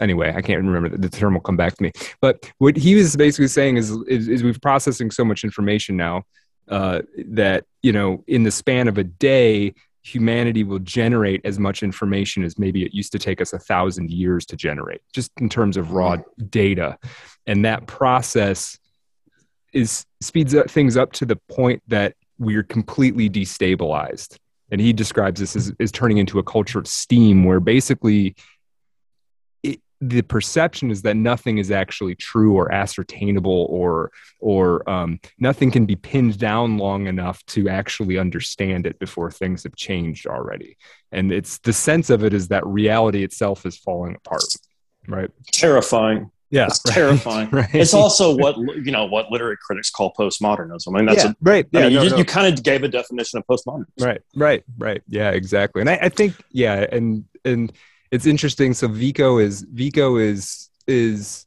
Anyway i can't remember. The term will come back to me. But what he was basically saying is is, is we're processing so much information now uh, that you know in the span of a day humanity will generate as much information as maybe it used to take us a thousand years to generate, just in terms of raw data. And that process is speeds up things up to the point that we're completely destabilized. And he describes this as, as turning into a culture of steam, where basically the perception is that nothing is actually true or ascertainable or or um, nothing can be pinned down long enough to actually understand it before things have changed already. And it's the sense of it is that reality itself is falling apart right? Terrifying yeah it's right. terrifying. (laughs) Right. it's also what you know what literary critics call postmodernism. I mean that's yeah, a, right. Yeah, I mean, no, you, no. you kind of gave a definition of postmodernism. Right right right. Yeah exactly. And I, I think yeah and and it's interesting. So Vico is Vico is is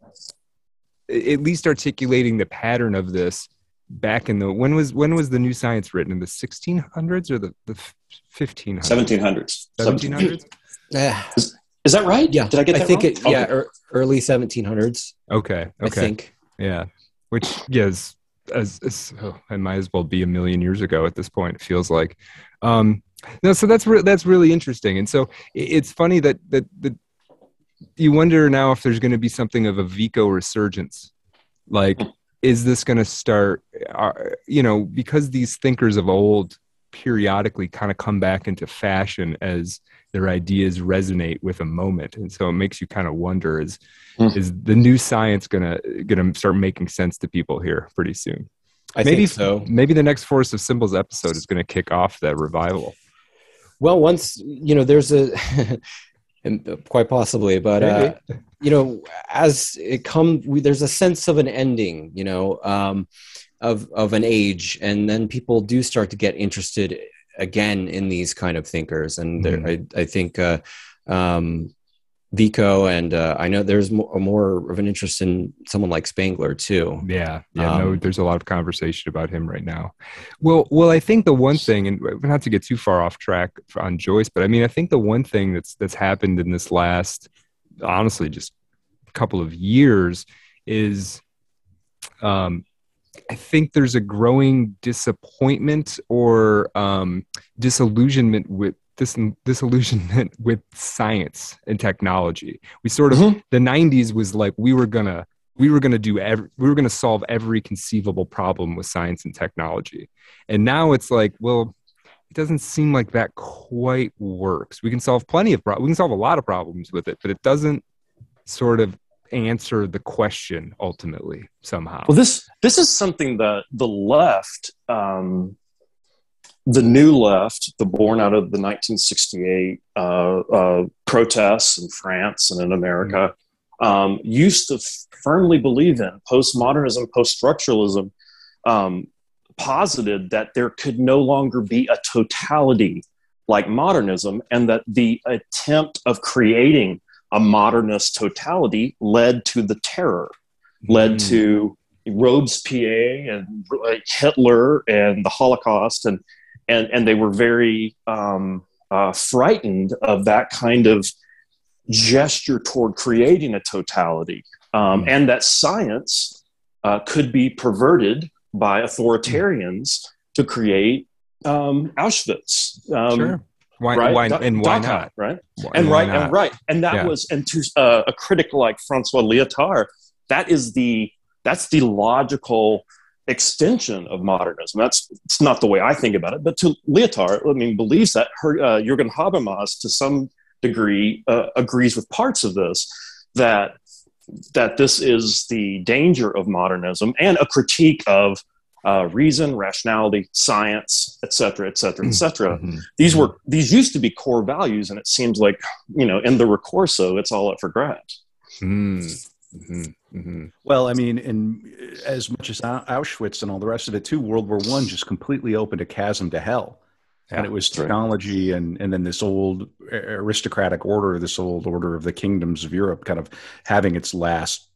at least articulating the pattern of this back in the when was when was the new science written? In the 1600s or the the 1500s 1700s 1700s yeah is, is, that right yeah did i get that i think wrong? it okay. yeah er, early 1700s okay okay i think yeah which is as, as oh, it might as well be a million years ago at this point it feels like um no, so that's re- that's really interesting, and so it's funny that that that you wonder now if there's going to be something of a Vico resurgence. Like, is this going to start? Uh, you know, because these thinkers of old periodically kind of come back into fashion as their ideas resonate with a moment, and so it makes you kind of wonder: is mm. is the new science gonna gonna start making sense to people here pretty soon? I maybe so. Maybe the next Forest of Symbols episode is going to kick off that revival. Well, once you know, there's a (laughs) and uh, quite possibly, but uh, you know, as it comes, there's a sense of an ending, you know, um, of of an age, and then people do start to get interested again in these kind of thinkers, and mm-hmm. I, I think. Uh, um, Vico, and uh, I know there's more, more, of an interest in someone like Spengler too. Yeah, yeah. Um, no, there's a lot of conversation about him right now. Well, well, I think the one thing, and not to get too far off track on Joyce, but I mean, I think the one thing that's that's happened in this last, honestly, just couple of years is, um, I think there's a growing disappointment or um, disillusionment with this disillusionment (laughs) with science and technology. We sort of mm-hmm. the 90s was like we were gonna we were gonna do every we were gonna solve every conceivable problem with science and technology, and now it's like well. It doesn't seem like that quite works. We can solve plenty of problems. We can solve a lot of problems with it, but it doesn't sort of answer the question ultimately somehow. Well, this this is something that the left um, the new left, the born out of the 1968 uh, uh, protests in France and in America, mm-hmm. um, used to firmly believe in postmodernism, post structuralism, um, posited that there could no longer be a totality like modernism, and that the attempt of creating a modernist totality led to the terror, led to Robespierre and Hitler and the Holocaust and and and they were very um, uh, frightened of that kind of gesture toward creating a totality, um, mm. and that science uh, could be perverted by authoritarians mm. to create um, Auschwitz. Um, sure. Why, right? why, and why not? Right. Why, and right. Not? And right. And that yeah. was, and to uh, a critic like Francois Lyotard, that is the that's the logical extension of modernism. That's it's not the way I think about it, but to Lyotard, I mean, believes that her, uh, Jürgen Habermas, to some degree, uh, agrees with parts of this. That that this is the danger of modernism and a critique of uh, reason, rationality, science, et cetera, et cetera, etc., etc. These were these used to be core values, and it seems like you know in the ricorso, it's all up for grabs. Mm. Mm-hmm. Mm-hmm. Well, I mean, and as much as Auschwitz and all the rest of it too, World War One just completely opened a chasm to hell, yeah, and it was technology right. and and then this old aristocratic order, this old order of the kingdoms of Europe, kind of having its last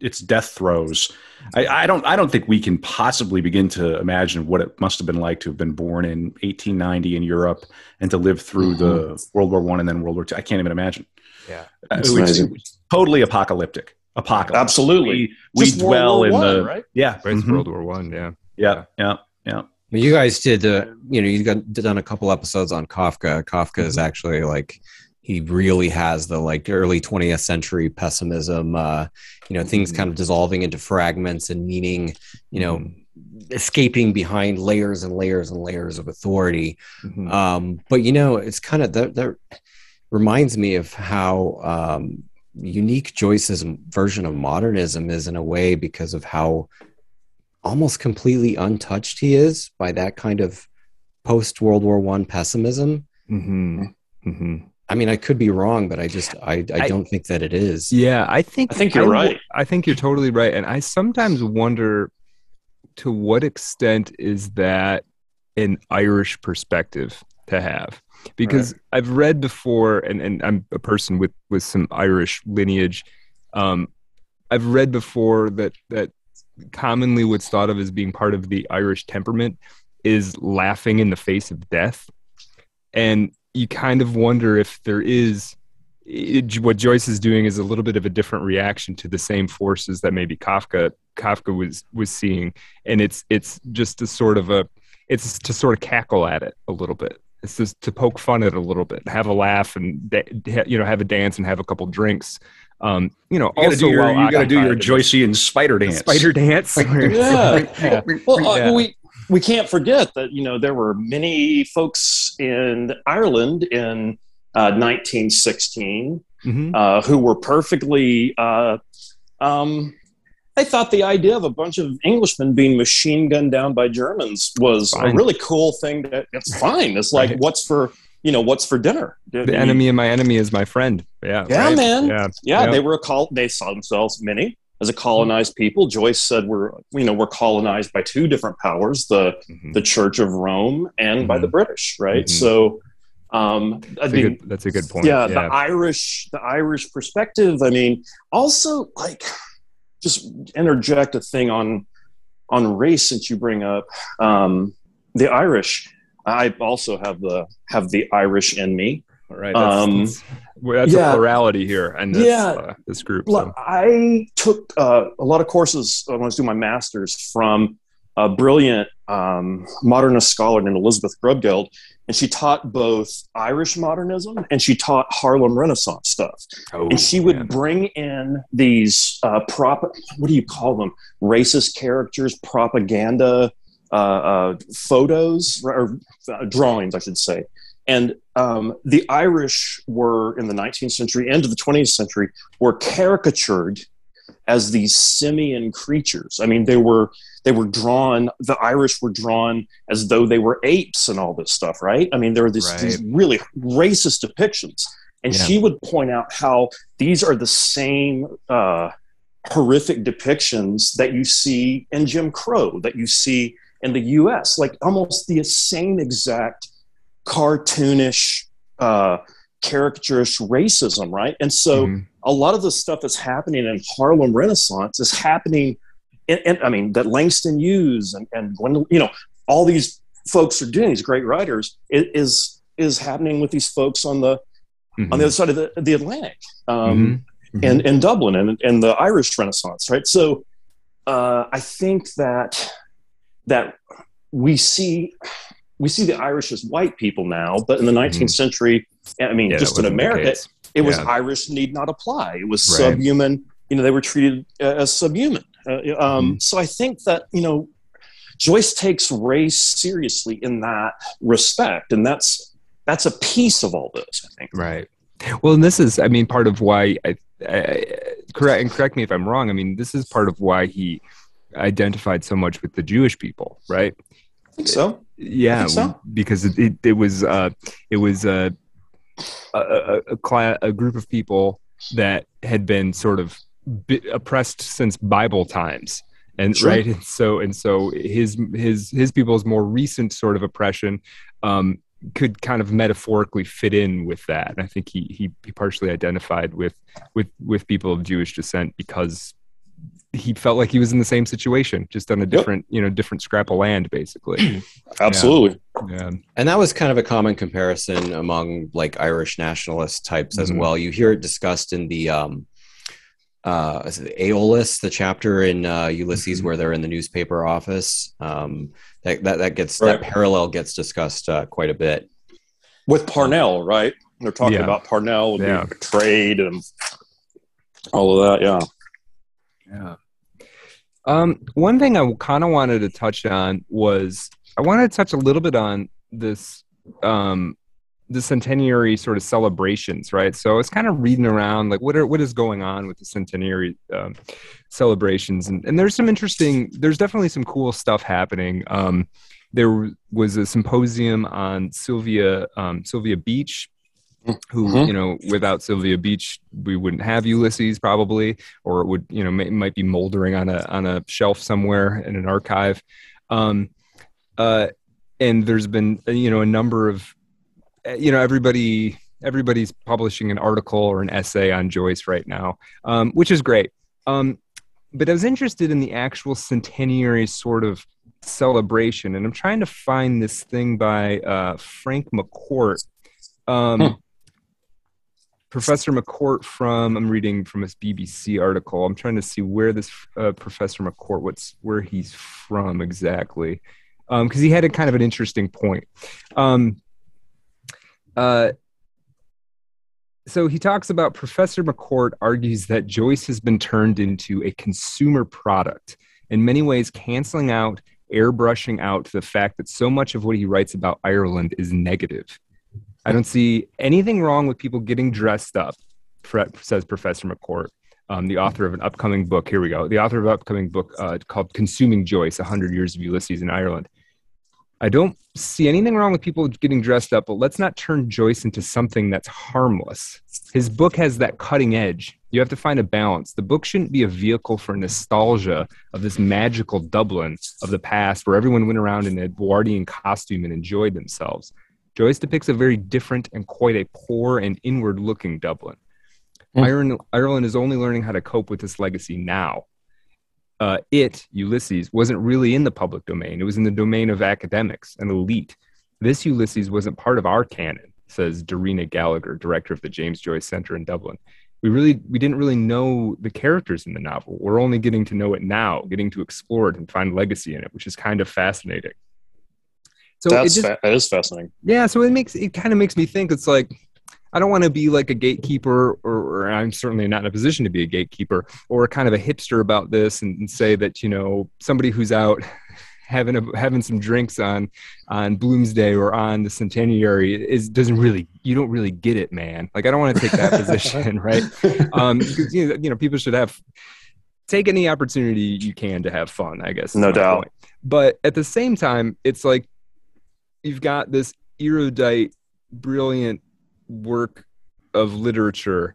its death throes. I, I, don't I don't think we can possibly begin to imagine what it must have been like to have been born in 1890 in Europe and to live through mm-hmm. the World War One and then World War Two. I can't even imagine. Yeah, uh, it was, it was totally apocalyptic apocalypse. Absolutely. We, we dwell in the right? yeah, right, mm-hmm. World War One. Yeah. yeah, yeah, yeah. Well, you guys did, uh, you know, you got done a couple episodes on Kafka. Kafka mm-hmm. is actually like he really has the like early 20th century pessimism. Uh, you know, things mm-hmm. kind of dissolving into fragments and meaning, you know. Mm-hmm. escaping behind layers and layers and layers of authority mm-hmm. um, but you know it's kind of that, that reminds me of how um, unique Joyce's version of modernism is in a way because of how almost completely untouched he is by that kind of post World War One pessimism. Mm-hmm. Mm-hmm. I mean, I could be wrong, but I just I, I, I don't think that it is. Yeah, I think I think you're I, right. I think you're totally right, and I sometimes wonder to what extent is that an Irish perspective to have because right. I've read before, and, and I'm a person with with some Irish lineage. Um, I've read before that that commonly what's thought of as being part of the Irish temperament is laughing in the face of death, and you kind of wonder if there is it, what Joyce is doing is a little bit of a different reaction to the same forces that maybe Kafka Kafka was was seeing, and it's it's just a sort of a it's to sort of cackle at it a little bit it's just to poke fun at it a little bit, have a laugh, and you know, have a dance and have a couple drinks. Um, you know, you gotta do your, you got to do your Joycean spider dance. Spider dance. (laughs) yeah. (laughs) yeah. Well, uh, yeah. we we can't forget that you know there were many folks in Ireland in uh, 1916 mm-hmm. uh, who were perfectly uh, um, I thought the idea of a bunch of Englishmen being machine gunned down by Germans was fine. a really cool thing. That, it's fine. It's like right. what's for you know, what's for dinner? The enemy of my enemy is my friend. Yeah. Yeah, right? man. Yeah. yeah. yeah. They were a call. They saw themselves many as a colonized people. Joyce said we're, you know, we're colonized by two different powers, the, mm-hmm. the church of Rome and mm-hmm. by the British. Right. Mm-hmm. So, um, that's, I mean, a good, that's a good point. Yeah, yeah, the Irish, the Irish perspective. I mean, also like, just interject a thing on on race since you bring up um, the Irish. I also have the have the Irish in me. All right, that's, um, that's, that's yeah, a plurality here, and this, yeah, uh, this group. So. I took uh, a lot of courses when I was doing my master's from a brilliant um, modernist scholar named Elizabeth Grubgeld, and she taught both Irish modernism and she taught Harlem Renaissance stuff. Oh, and she would man. bring in these uh, prop, what do you call them? Racist characters, propaganda uh, uh, photos or uh, drawings, I should say. And um, the Irish were in the 19th century and the 20th century were caricatured as these simian creatures. I mean, they were they were drawn. The Irish were drawn as though they were apes and all this stuff, right? I mean, there were these, right. these really racist depictions, and yeah. she would point out how these are the same uh, horrific depictions that you see in Jim Crow, that you see in the U.S., like almost the same exact cartoonish. Uh, caricaturish racism, right? And so mm-hmm a lot of the stuff that's happening in Harlem Renaissance is happening. In, in, I mean, that Langston Hughes and, and Gwendolyn, you know, all these folks are doing, these great writers, is is happening with these folks on the mm-hmm. on the other side of the, the Atlantic, um, mm-hmm. and in Dublin and, and the Irish Renaissance, right? So uh, I think that that we see we see the Irish as white people now, but in the 19th mm-hmm. century, I mean, yeah, just in America, it was. Irish need not apply. It was right. subhuman. You know, they were treated uh, as subhuman. Uh, um, mm. So I think that you know, Joyce takes race seriously in that respect, and that's that's a piece of all this. I think. Right. Well, and this is, I mean, part of why I, I correct and correct me if I'm wrong. I mean, this is part of why he identified so much with the Jewish people, right? I think so. Yeah, so. because it, it, it was uh, it was uh, a, a, a, a group of people that had been sort of oppressed since Bible times. And sure. right, and so and so his his his people's more recent sort of oppression um, could kind of metaphorically fit in with that. And I think he, he he partially identified with with with people of Jewish descent because he felt like he was in the same situation, just on a different, yep. you know, different scrap of land, basically. (clears throat) Absolutely. Yeah. yeah. And that was kind of a common comparison among like Irish nationalist types as mm-hmm. well. You hear it discussed in the um, uh, Aeolus, the chapter in uh, Ulysses mm-hmm. where they're in the newspaper office. Um, that, that that gets right. that parallel gets discussed uh, quite a bit with Parnell, right? They're talking yeah. about Parnell and yeah. being betrayed and all of that. Yeah. Yeah. Um, one thing I kind of wanted to touch on was I wanted to touch a little bit on this um, the centenary sort of celebrations, right? So I was kind of reading around, like what are what is going on with the centenary um, celebrations, and, and there's some interesting, there's definitely some cool stuff happening. Um, there was a symposium on Sylvia um, Sylvia Beach who mm-hmm. you know without sylvia beach we wouldn't have ulysses probably or it would you know may, might be moldering on a on a shelf somewhere in an archive um uh and there's been you know a number of uh, you know everybody everybody's publishing an article or an essay on joyce right now um which is great um but i was interested in the actual centenary sort of celebration and i'm trying to find this thing by uh frank mccourt um, hmm. Professor McCourt from I'm reading from this BBC article. I'm trying to see where this uh, Professor McCourt what's where he's from exactly, because um, he had a kind of an interesting point. Um, uh, so he talks about Professor McCourt argues that Joyce has been turned into a consumer product, in many ways canceling out, airbrushing out the fact that so much of what he writes about Ireland is negative. I don't see anything wrong with people getting dressed up, says Professor McCourt, um, the author of an upcoming book. Here we go. The author of an upcoming book uh, called Consuming Joyce 100 Years of Ulysses in Ireland. I don't see anything wrong with people getting dressed up, but let's not turn Joyce into something that's harmless. His book has that cutting edge. You have to find a balance. The book shouldn't be a vehicle for nostalgia of this magical Dublin of the past where everyone went around in a Edwardian costume and enjoyed themselves. Joyce depicts a very different and quite a poor and inward looking Dublin. Mm. Ireland is only learning how to cope with this legacy now uh, it, Ulysses, wasn't really in the public domain. It was in the domain of academics and elite. This Ulysses wasn't part of our canon, says Darina Gallagher, director of the James Joyce Center in Dublin. We really we didn't really know the characters in the novel. We're only getting to know it now, getting to explore it and find legacy in it, which is kind of fascinating. So That's just, fa- that is fascinating. Yeah, so it makes it kind of makes me think it's like I don't want to be like a gatekeeper, or, or, I'm certainly not in a position to be a gatekeeper, or kind of a hipster about this, and, and say that you know somebody who's out having a, having some drinks on on Bloomsday or on the centenary is doesn't really you don't really get it, man. Like I don't want to take that (laughs) position, right? Um, you know, you know, people should have take any opportunity you can to have fun. I guess no doubt. Point. But at the same time, it's like you've got this erudite, brilliant work of literature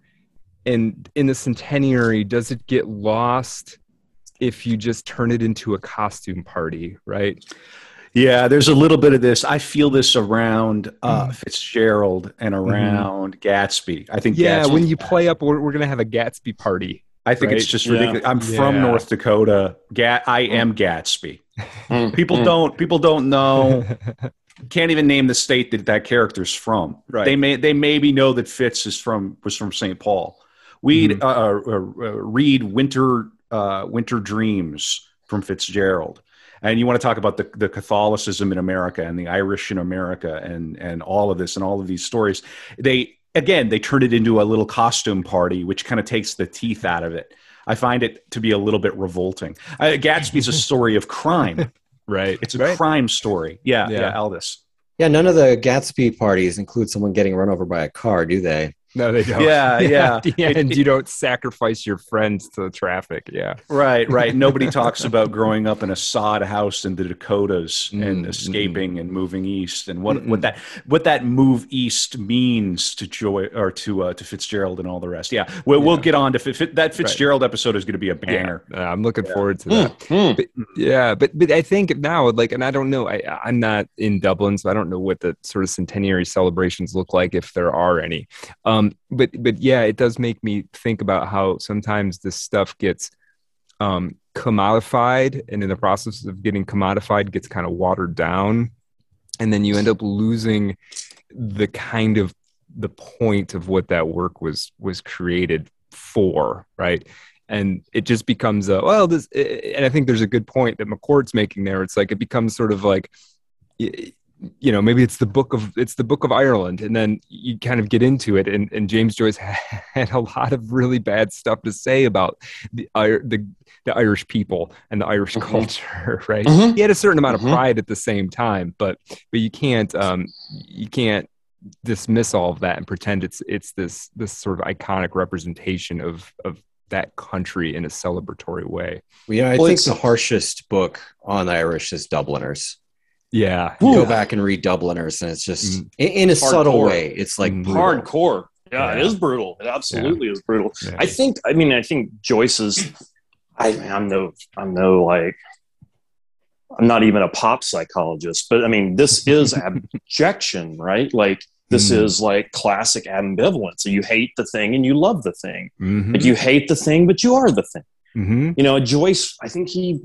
and in the centenary does it get lost if you just turn it into a costume party right yeah there's a little bit of this i feel this around uh, mm. fitzgerald and mm-hmm. around mm. gatsby i think yeah gatsby, when you play up we're, we're gonna have a gatsby party I think right? it's just ridiculous. Yeah. I'm yeah. from North Dakota. Gat, I am Gatsby. Mm. people mm. don't. People don't know. (laughs) can't even name the state that that character's from. Right. They may they maybe know that Fitz is from was from St. Paul. We mm-hmm. uh, uh, uh, read Winter uh, Winter Dreams from Fitzgerald, and you want to talk about the the Catholicism in America and the Irish in America and and all of this and all of these stories. They again they turn it into a little costume party, which kind of takes the teeth out of it. I find it to be a little bit revolting. Uh, Gatsby's a story of crime. (laughs) Right. It's a right. crime story. Yeah, yeah, yeah, Aldous. Yeah, none of the Gatsby parties include someone getting run over by a car, do they? No, they don't. Yeah, (laughs) yeah. At the end, you don't sacrifice your friends to the traffic. Yeah. Right, right. Nobody (laughs) talks about growing up in a sod house in the Dakotas mm, and escaping mm. and moving east and what, what that what that move east means to Joy or to uh, to Fitzgerald and all the rest. Yeah, we'll, yeah. we'll get on to Fit, that Fitzgerald right. episode is going to be a banger. Yeah. I'm looking yeah. forward to that. Mm, but, yeah, but but I think now, like, and I don't know. I I'm not in Dublin, so I don't know what the sort of centenary celebrations look like if there are any. Um, um, but but yeah, it does make me think about how sometimes this stuff gets um, commodified, and in the process of getting commodified, gets kind of watered down, and then you end up losing the kind of the point of what that work was was created for, right? and it just becomes a well this and i think there's a good point that mccourt's making there it's like it becomes sort of like you know maybe it's the book of it's the book of ireland and then you kind of get into it and, and james joyce (laughs) had a lot of really bad stuff to say about the the, the irish people and the irish mm-hmm. culture (laughs) right mm-hmm. he had a certain amount of mm-hmm. pride at the same time but but you can't um you can't dismiss all of that and pretend it's it's this this sort of iconic representation of of that country in a celebratory way. Well, yeah, I well, think the harshest book on Irish is Dubliners. Yeah, you go back and read Dubliners, and it's just mm. in, in, a Hardcore. subtle way. It's like mm. hardcore. Yeah, yeah, it is brutal. It absolutely yeah. is brutal. Yeah. I think. I mean, I think Joyce's. I, I'm no. I'm no like. I'm not even a pop psychologist, but I mean, this (laughs) is abjection, right? Like this mm. is like classic ambivalence. So you hate the thing and you love the thing. Mm-hmm. Like you hate the thing, but you are the thing. Mm-hmm. You know, Joyce. I think he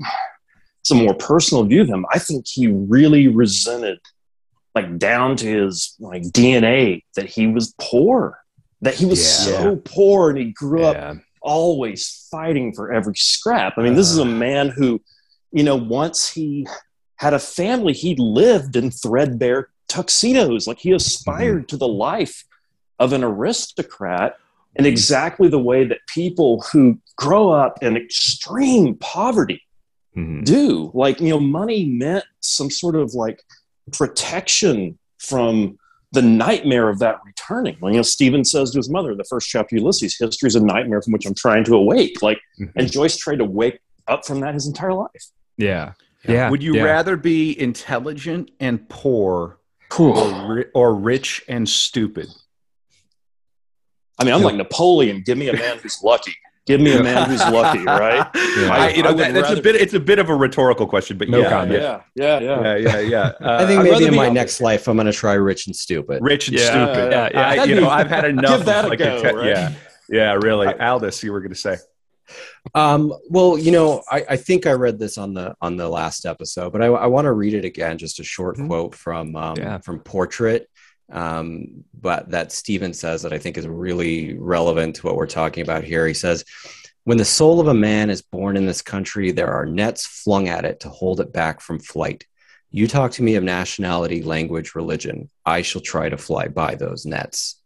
a more personal view of him. I think he really resented, like down to his like DNA, that he was poor, that he was yeah. so poor, and he grew yeah. up always fighting for every scrap. I mean, uh. this is a man who, you know, once he had a family, he lived in threadbare tuxedos. Like he aspired mm-hmm. to the life of an aristocrat in exactly the way that people who grow up in extreme poverty mm-hmm. do. Like, you know, money meant some sort of like protection from the nightmare of that returning. Well, you know, Stephen says to his mother, the first chapter Ulysses, history is a nightmare from which I'm trying to awake. Like, mm-hmm. and Joyce tried to wake up from that his entire life. Yeah. Yeah. Would you yeah. rather be intelligent and poor or, ri- or rich and stupid? I mean, I'm like Napoleon. Give me a man who's lucky. Give me a man who's lucky, (laughs) right? Yeah. I, you know, that, that's rather... a bit. It's a bit of a rhetorical question, but no yeah, comment. Yeah, yeah, yeah, yeah, yeah. Uh, (laughs) I think maybe in my next life, I'm going to try rich and stupid. Rich and yeah, stupid. Yeah, yeah. I, you know, I've had (laughs) enough. Give that a like go. A, right? Yeah, yeah, really. Aldous, you were going to say. Um, well, you know, I, I, think I read this on the on the last episode, but I, I want to read it again. Just a short mm-hmm. quote from um, yeah. from Portrait um, but that Stephen says that I think is really relevant to what we're talking about here. He says, When the soul of a man is born in this country, there are nets flung at it to hold it back from flight. You talk to me of nationality, language, religion. I shall try to fly by those nets.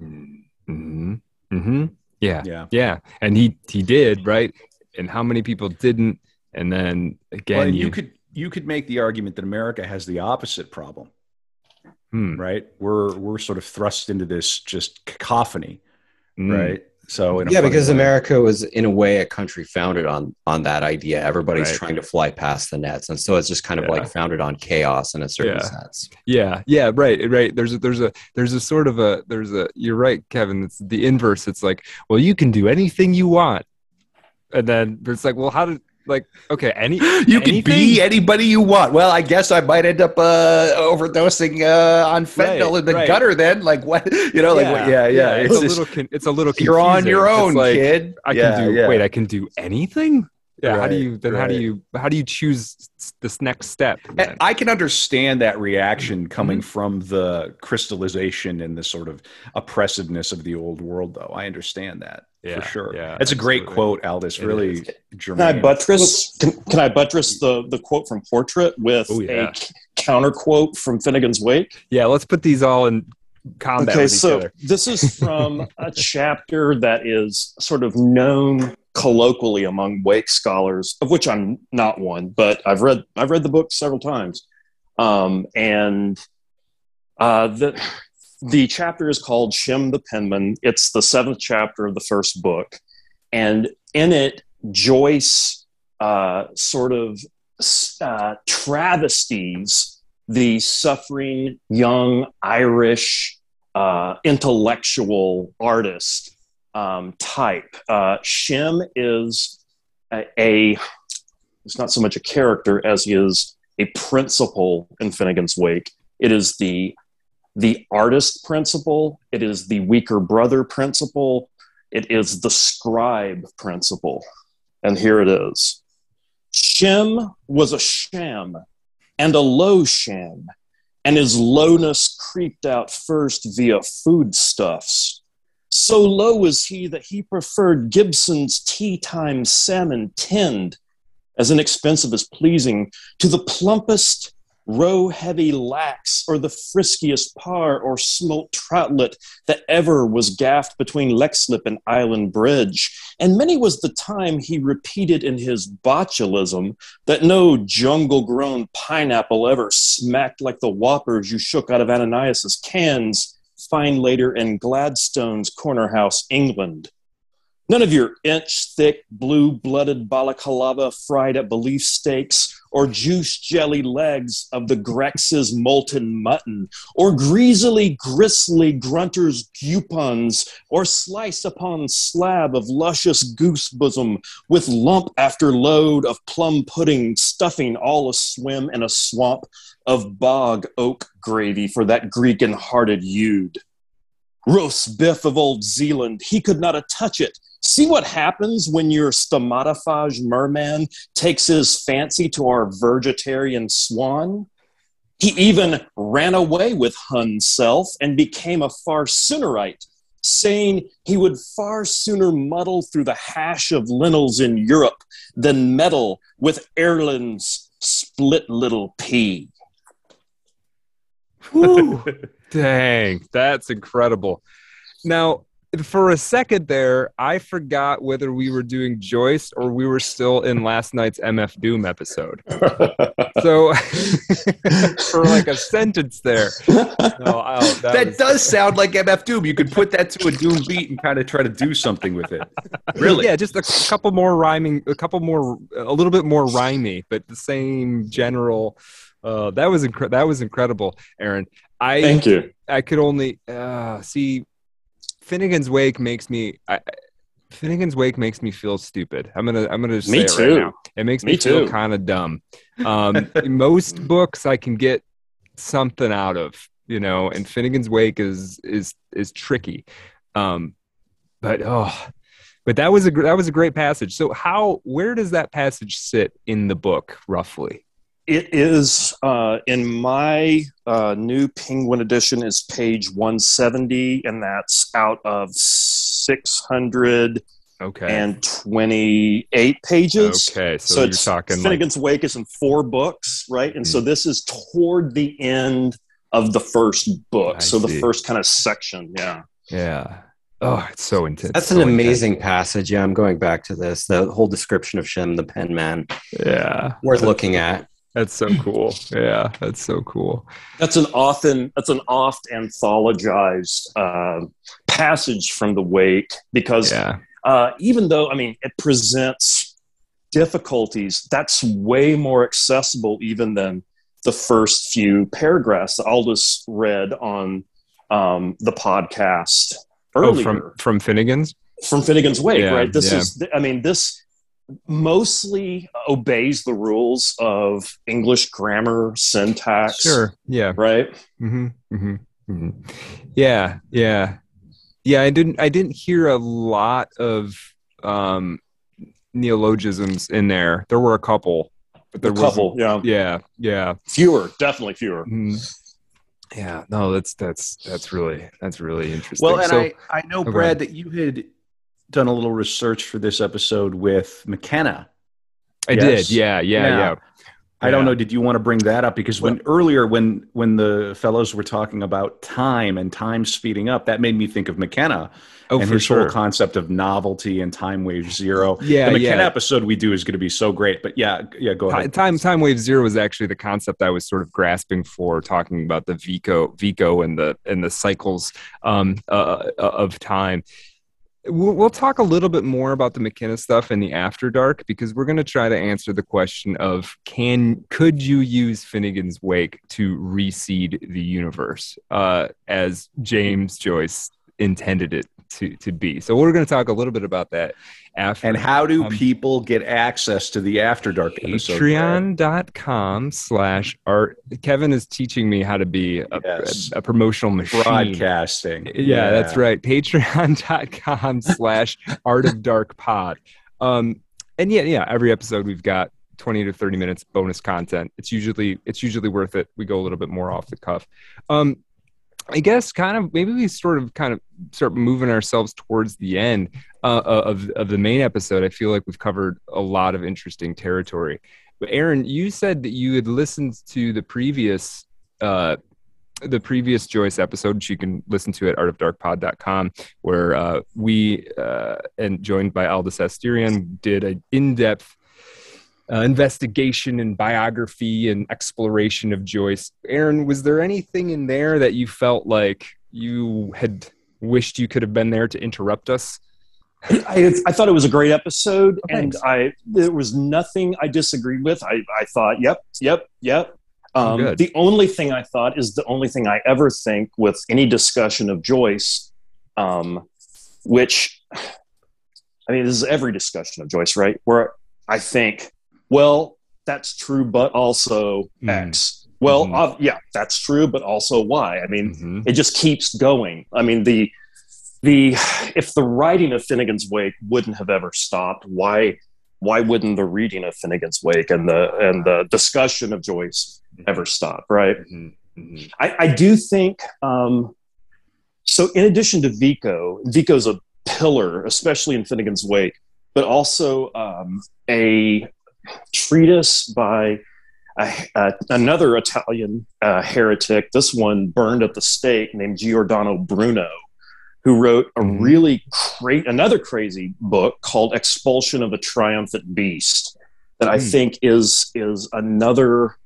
Mm-hmm. Mm-hmm. Yeah. Yeah. Yeah. And he he did, right? And how many people didn't? And then again, well, you, you could you could make the argument that America has the opposite problem hmm. right? We're we're sort of thrust into this just cacophony, mm. right? So yeah, because way. America was in a way a country founded on on that idea. Everybody's right. trying to fly past the nets, and so it's just kind of yeah. like founded on chaos in a certain yeah. sense. Yeah, yeah, right, right. There's a there's a there's a sort of a there's a you're right, Kevin. It's the inverse. It's like, well, you can do anything you want, and then it's like, well, how did like okay any (gasps) you can be anybody you want. Well i guess i might end up uh overdosing uh on fentanyl right, in the right. gutter then. Like what (laughs) you know yeah, like what, yeah, yeah. yeah it's, it's, a little con- it's a little confusing. you're on your own like, kid. I yeah, can do wait i can do anything yeah right, how do you then right. how do you how do you choose this next step then? i can understand that reaction coming mm-hmm. from the crystallization and the sort of oppressiveness of the old world though i understand that yeah, for sure yeah that's a great quote aldous really can i buttress can, can, i buttress the the quote from portrait with oh, yeah. a counter quote from finnegan's wake yeah let's put these all in combat okay so other. this is from (laughs) a chapter that is sort of known colloquially among Wake scholars, of which I'm not one, but I've read I've read the book several times, um, and uh, the the chapter is called Shem the Penman. It's the seventh chapter of the first book, and in it, Joyce uh, sort of uh, travesties the suffering young Irish uh, intellectual artist um, type. Uh, Shem is a, a, it's not so much a character as he is a principle in Finnegan's Wake. It is the the artist principle. It is the weaker brother principle. It is the scribe principle. And here it is. Shem was a sham and a low sham, and his lowness creeped out first via foodstuffs so low was he that he preferred Gibson's tea time salmon tinned, as inexpensive as pleasing, to the plumpest roe heavy lax or the friskiest parr or smolt troutlet that ever was gaffed between Leixlip and Island Bridge. And many was the time he repeated in his botulism that no jungle grown pineapple ever smacked like the whoppers you shook out of Ananias's cans find later in Gladstone's Corner House, England. None of your inch thick, blue blooded balaclava fried at belief steaks, or juice jelly legs of the Grex's molten mutton, or greasily gristly grunter's gupons, or slice upon slab of luscious goose bosom, with lump after load of plum pudding stuffing all a swim in a swamp of bog oak gravy for that Greek and hearted you'd. Roast biff of old Zealand, he could not a touch it. See what happens when your stomatophage merman takes his fancy to our vegetarian swan? He even ran away with Hun self and became a far soonerite, saying he would far sooner muddle through the hash of lentils in Europe than meddle with Ireland's split little pea. (laughs) (laughs) Whew. Dang, that's incredible. Now, for a second there, I forgot whether we were doing Joyce or we were still in last night's MF Doom episode. (laughs) so (laughs) for like a sentence there, no, oh, that, that was... does sound like MF Doom. You could put that to a Doom beat and kind of try to do something with it. Really? Yeah, just a couple more rhyming, a couple more, a little bit more rhymy, but the same general. Uh, that was incre- that was incredible, Aaron. I thank you. I could only uh, see Finnegan's Wake makes me. I, Finnegan's Wake makes me feel stupid. I'm gonna I'm gonna say me it too. right now. It makes me, me feel kind of dumb. Um, (laughs) most books I can get something out of, you know, and Finnegan's Wake is is is tricky. Um, but oh, but that was a that was a great passage. So how where does that passage sit in the book roughly? It is uh, in my uh, new Penguin edition is page 170, and that's out of 600 okay. and 28 pages. Okay, so, so you're talking Finnegan's like... Wake is in four books, right? And mm. so hmm. this is toward the end of the first book. I so see. the first kind of section, yeah. Yeah. Oh, it's so intense. That's so an amazing intense. passage. Yeah, I'm going back to this. The whole description of Shem the Pen Man. Yeah. Worth looking at. That's so cool. Yeah, that's so cool. That's an often that's an oft anthologized uh, passage from the Wake because yeah. uh, even though I mean it presents difficulties, that's way more accessible even than the first few paragraphs that Aldous read on um, the podcast earlier. Oh, from from Finnegan's from Finnegan's Wake, yeah, right? This yeah. is I mean this mostly obeys the rules of English grammar, syntax. Sure. Yeah. Right. Mm-hmm. Mm-hmm. Mm-hmm. Yeah. Yeah. Yeah. I didn't. I didn't hear a lot of um, neologisms in there. There were a couple, but there a couple. Yeah. Yeah. Yeah. Fewer. Definitely fewer. Mm-hmm. Yeah, no, that's that's that's really that's really interesting. Well, and so, I I know okay. Brad that you had done a little research for this episode with McKenna. I yes? did. Yeah, yeah, yeah. yeah. I don't know. Did you want to bring that up? Because when earlier, when when the fellows were talking about time and time speeding up, that made me think of McKenna oh, and his sure. whole concept of novelty and time wave zero. (laughs) Yeah, the McKenna yeah. episode we do is going to be so great. But yeah, yeah, go ahead. Time time wave zero was actually the concept I was sort of grasping for, talking about the Vico Vico and the and the cycles um, uh, uh of time. We'll, we'll talk a little bit more about the McKenna stuff in the After Dark because we're going to try to answer the question of can could you use Finnegan's Wake to reseed the universe uh, as James Joyce intended it to to be. So we're going to talk a little bit about that after. And how do um, people get access to the After Dark episode? Patreon.com slash art. Kevin is teaching me how to be a, yes. a, a promotional machine. Broadcasting. Yeah, yeah. that's right. Patreon.com (laughs) slash art of dark pod. Um, and yeah, yeah, every episode we've got 20 to 30 minutes bonus content. It's usually it's usually worth it. We go a little bit more off the cuff. Um, I guess kind of maybe we sort of kind of start moving ourselves towards the end uh, uh, of of the main episode. I feel like we've covered a lot of interesting territory. But Aaron, you said that you had listened to the previous uh, the previous Joyce episode, which you can listen to at artofdarkpod.com, where uh, we uh, and joined by Aldous Asterion did an in-depth uh, investigation and biography and exploration of Joyce. Aaron, was there anything in there that you felt like you had wished you could have been there to interrupt us? I, I thought it was a great episode, oh, and I there was nothing I disagreed with. I, I thought, yep, yep, yep. Oh, um, the only thing I thought is the only thing I ever think with any discussion of Joyce, um, which I mean, this is every discussion of Joyce, right? Where I think well, that's true, but also mm. X. Well, mm-hmm. uh, yeah, that's true, but also Y. I mean, mm-hmm. it just keeps going. I mean, the the if the writing of Finnegan's Wake wouldn't have ever stopped, why why wouldn't the reading of Finnegan's Wake and the and the discussion of Joyce mm-hmm. ever stop? Right. Mm-hmm. Mm-hmm. I, I, do think. Um, so, in addition to Vico, Vico's a pillar, especially in Finnegan's Wake, but also um, a treatise by uh, another Italian uh, heretic, this one burned at the stake, named Giordano Bruno, who wrote a mm-hmm. really great, another crazy book called Expulsion of a Triumphant Beast that I mm. think is is another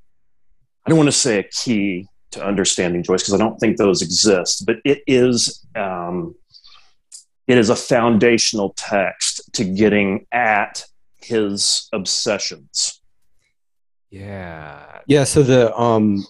I don't want to say a key to understanding Joyce because I don't think those exist, but it is um, it is a foundational text to getting at his obsessions. Yeah. Yeah. So the um,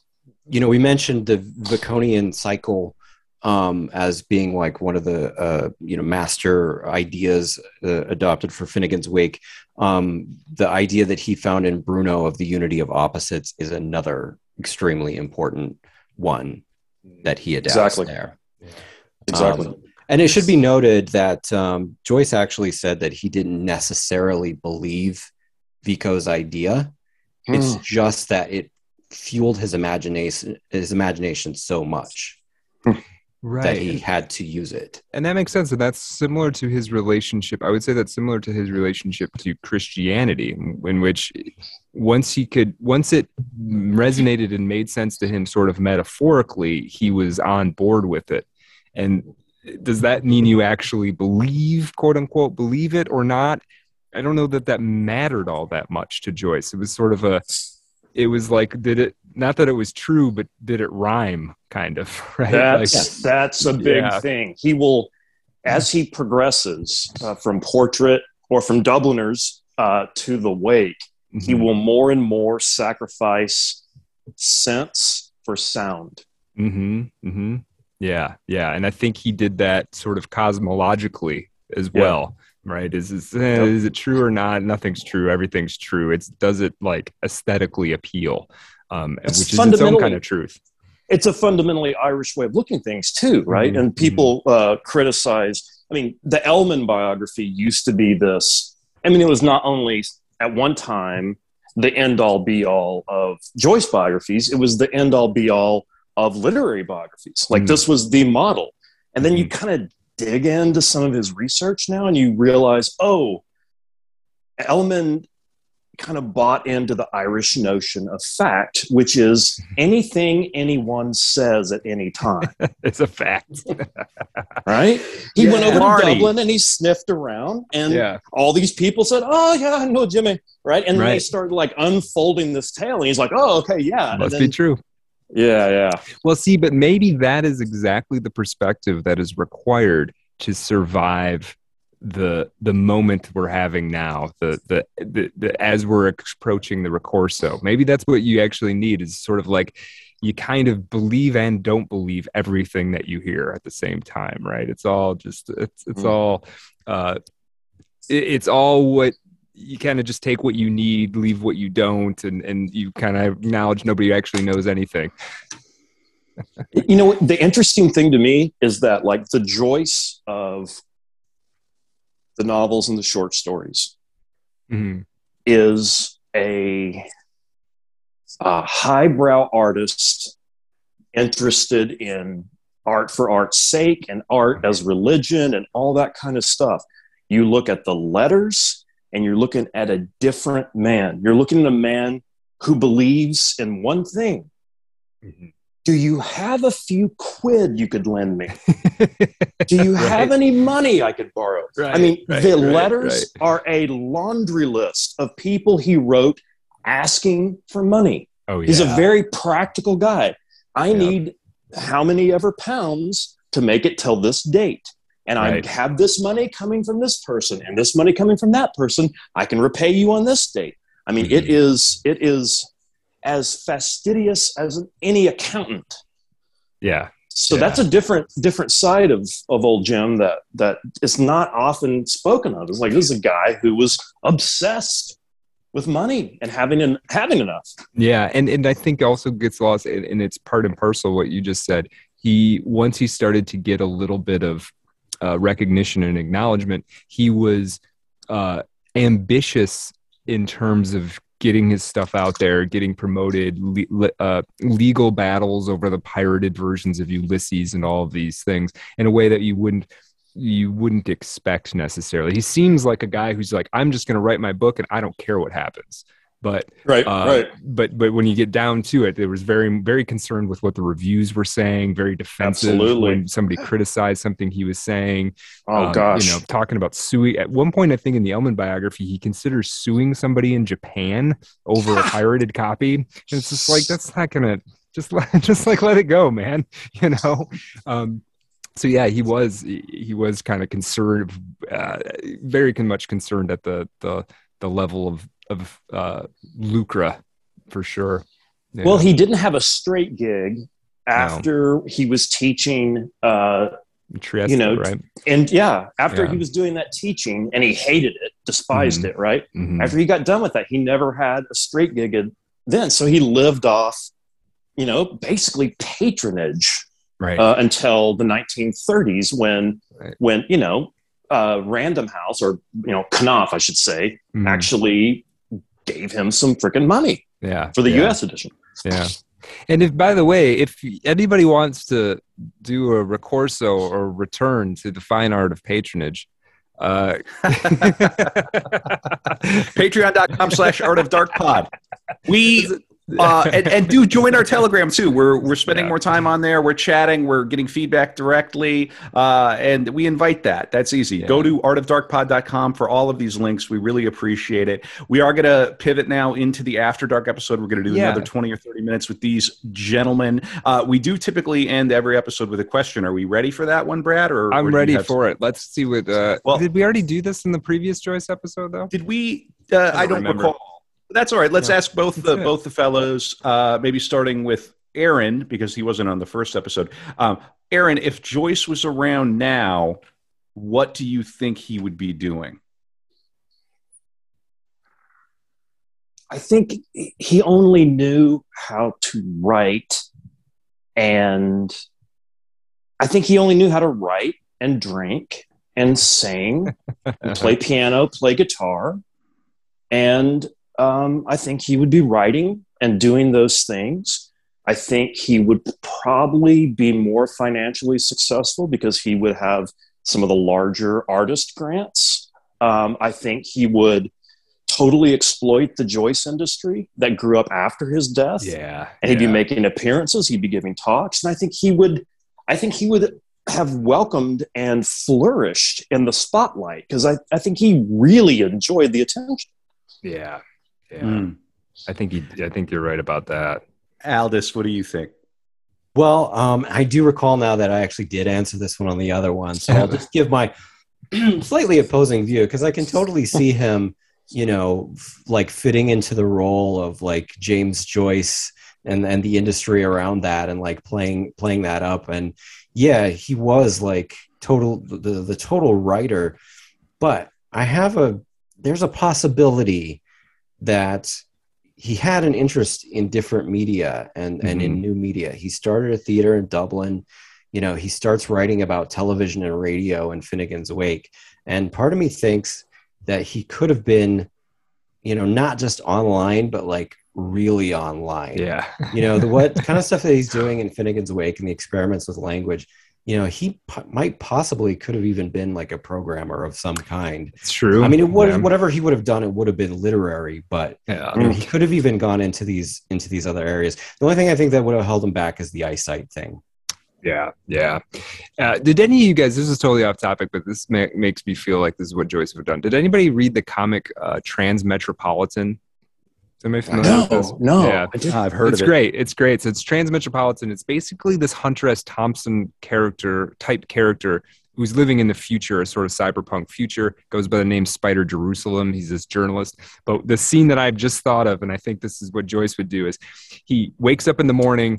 you know, we mentioned the Viconian cycle um, as being like one of the uh, you know master ideas uh, adopted for Finnegans Wake. Um, the idea that he found in Bruno of the unity of opposites is another extremely important one that he adapts exactly. there. Exactly. Um, and it should be noted that um, Joyce actually said that he didn't necessarily believe Vico's idea. It's hmm. just that it fueled his imagination his imagination so much hmm. right. that he had to use it. And that makes sense. And that's similar to his relationship. I would say that's similar to his relationship to Christianity, in which once he could, once it resonated and made sense to him, sort of metaphorically, he was on board with it. And does that mean you actually believe, quote unquote, believe it or not? I don't know that that mattered all that much to Joyce. It was sort of a, it was like, did it, not that it was true, but did it rhyme kind of, (laughs) right? That's, like, that's a big yeah. thing. He will, as he progresses uh, from portrait or from Dubliners uh, to the wake, mm-hmm. he will more and more sacrifice sense for sound. Mm-hmm. Mm-hmm. Yeah, yeah, and I think he did that sort of cosmologically as yeah. well. Right? Is is, eh, is it true or not? Nothing's true. Everything's true. It's does it like aesthetically appeal, um, which is its own kind of truth. It's a fundamentally Irish way of looking things too, right? Mm-hmm. And people mm-hmm. uh, criticize. I mean, the Ellmann biography used to be this. I mean, it was not only at one time the end all be all of Joyce biographies. It was the end all be all of literary biographies. Like mm. this was the model. And then you mm. kind of dig into some of his research now and you realize, oh, Ellmann kind of bought into the Irish notion of fact, which is (laughs) anything anyone says at any time. (laughs) it's a fact. (laughs) right? He yeah. went over Marty. to Dublin and he sniffed around, and yeah. all these people said, Oh, yeah, I know Jimmy. Right? And right. they started like unfolding this tale, and he's like, Oh, okay, yeah. Must then, be true. Yeah, yeah. Well, see, but maybe that is exactly the perspective that is required to survive the the moment we're having now the, the the, the as we're approaching the ricorso maybe that's what you actually need is sort of like you kind of believe and don't believe everything that you hear at the same time right it's all just it's it's mm. all uh it, it's all what you kind of just take what you need, leave what you don't, and and you kind of acknowledge nobody actually knows anything. you know, the interesting thing to me is that like the Joyce of the novels and the short stories mm-hmm. is a, a highbrow artist interested in art for art's sake and art as religion and all that kind of stuff. You look at the letters and you're looking at a different man. You're looking at a man who believes in one thing. Mm-hmm. Do you have a few quid you could lend me? (laughs) Do you right. have any money I could borrow? Right, I mean, right, the letters are a laundry list of people he wrote asking for money. Oh, yeah. He's a very practical guy. I yep. need how many ever pounds to make it till this date and right. I have this money coming from this person and this money coming from that person. I can repay you on this date. I mean, mm-hmm. it is it is as fastidious as any accountant. Yeah. So yeah. that's a different different side of of old Jim that that is not often spoken of. It's like this is a guy who was obsessed with money and having an, having enough. Yeah, and and I think also gets lost, and it's part and parcel what you just said. He once he started to get a little bit of uh, recognition and acknowledgement. He was uh, ambitious in terms of getting his stuff out there, getting promoted, le- uh, legal battles over the pirated versions of Ulysses and all of these things in a way that you wouldn't you wouldn't expect necessarily. He seems like a guy who's like, I'm just going to write my book and I don't care what happens. But right, uh, right. But but when you get down to it, it was very very concerned with what the reviews were saying. Very defensive Absolutely. when somebody criticized something he was saying. Oh um, gosh, you know, talking about suing. At one point, I think in the Ellmann biography, he considers suing somebody in Japan over a (laughs) pirated copy. And it's just like that's not gonna just let (laughs) just like let it go, man. (laughs) You know. Um, so yeah, he was he was kind of concerned, uh, very much concerned at the the the level of of uh, lucre for sure. Yeah. Well, he didn't have a straight gig after no. he was teaching. Uh, Trieste, you know, right? And yeah, after yeah. he was doing that teaching and he hated it, despised mm-hmm. it, right? Mm-hmm. After he got done with that, he never had a straight gig then. So he lived off, you know, basically patronage right. Uh, until the 1930s when, right. when, you know, uh, Random House or, you know, Knopf, I should say, mm-hmm. actually gave him some freaking money yeah for the yeah. us edition. Yeah. And if by the way if anybody wants to do a ricorso or return to the fine art of patronage uh, (laughs) patreon.com slash art of dark pod. We (laughs) uh, and, and, do (laughs) join our Telegram too. We're we're spending yeah. more time on there. We're chatting. We're getting feedback directly, uh, and we invite that. That's easy. Yeah. Go to artofdarkpod.com for all of these links. We really appreciate it. We are going to pivot now into the After Dark episode. We're going to do yeah. another twenty or thirty minutes with these gentlemen. Uh, we do typically end every episode with a question. Are we ready for that one, Brad? Or I'm or ready for it. Let's see what. Uh, well, did we already do this in the previous Joyce episode though? Did we? Uh, I don't, I don't recall. That's all right. Let's yeah. ask both the both the fellows. Uh, maybe starting with Aaron because he wasn't on the first episode. Um, Aaron, if Joyce was around now, what do you think he would be doing? I think he only knew how to write, and I think he only knew how to write and drink and sing, and play (laughs) piano, play guitar, and um, I think he would be writing and doing those things. I think he would probably be more financially successful because he would have some of the larger artist grants. Um, I think he would totally exploit the Joyce industry that grew up after his death. Yeah. And he'd yeah. be making appearances, he'd be giving talks. And I think he would, I think he would have welcomed and flourished in the spotlight because I, I think he really enjoyed the attention. Yeah. Yeah. Mm. I think you, I think you're right about that. Aldous, what do you think? Well, um, I do recall now that I actually did answer this one on the other one, so I'll just give my (clears throat) slightly opposing view because I can totally see him, you know, like fitting into the role of like James Joyce and and the industry around that, and like playing playing that up. And yeah, he was like total the the total writer. But I have a there's a possibility that he had an interest in different media and, mm-hmm. and in mm-hmm. new media. He started a theater in Dublin. You know, he starts writing about television and radio and Finnegan's Wake. And part of me thinks that he could have been, you know, not just online, but like really online. Yeah. you know, the what (laughs) kind of stuff that he's doing in Finnegan's Wake and the experiments with language you know, he might possibly could have even been like a programmer of some kind. It's true. I mean, it would yeah. whatever he would have done, it would have been literary, but yeah. you know, he could have even gone into these into these other areas. The only thing I think that would have held him back is the eyesight thing. Yeah, yeah. Uh, did any of you guys? This is totally off topic, but this ma- makes me feel like this is what Joyce would have done. Did anybody read the comic uh, Transmetropolitan? Am familiar no, with this? No, yeah. I've heard it's it. It's great. It's great. So it's Transmetropolitan. It's basically this Hunter S. Thompson character, type character, who's living in the future, a sort of cyberpunk future, goes by the name Spider Jerusalem. He's this journalist. But the scene that I've just thought of, and I think this is what Joyce would do, is he wakes up in the morning,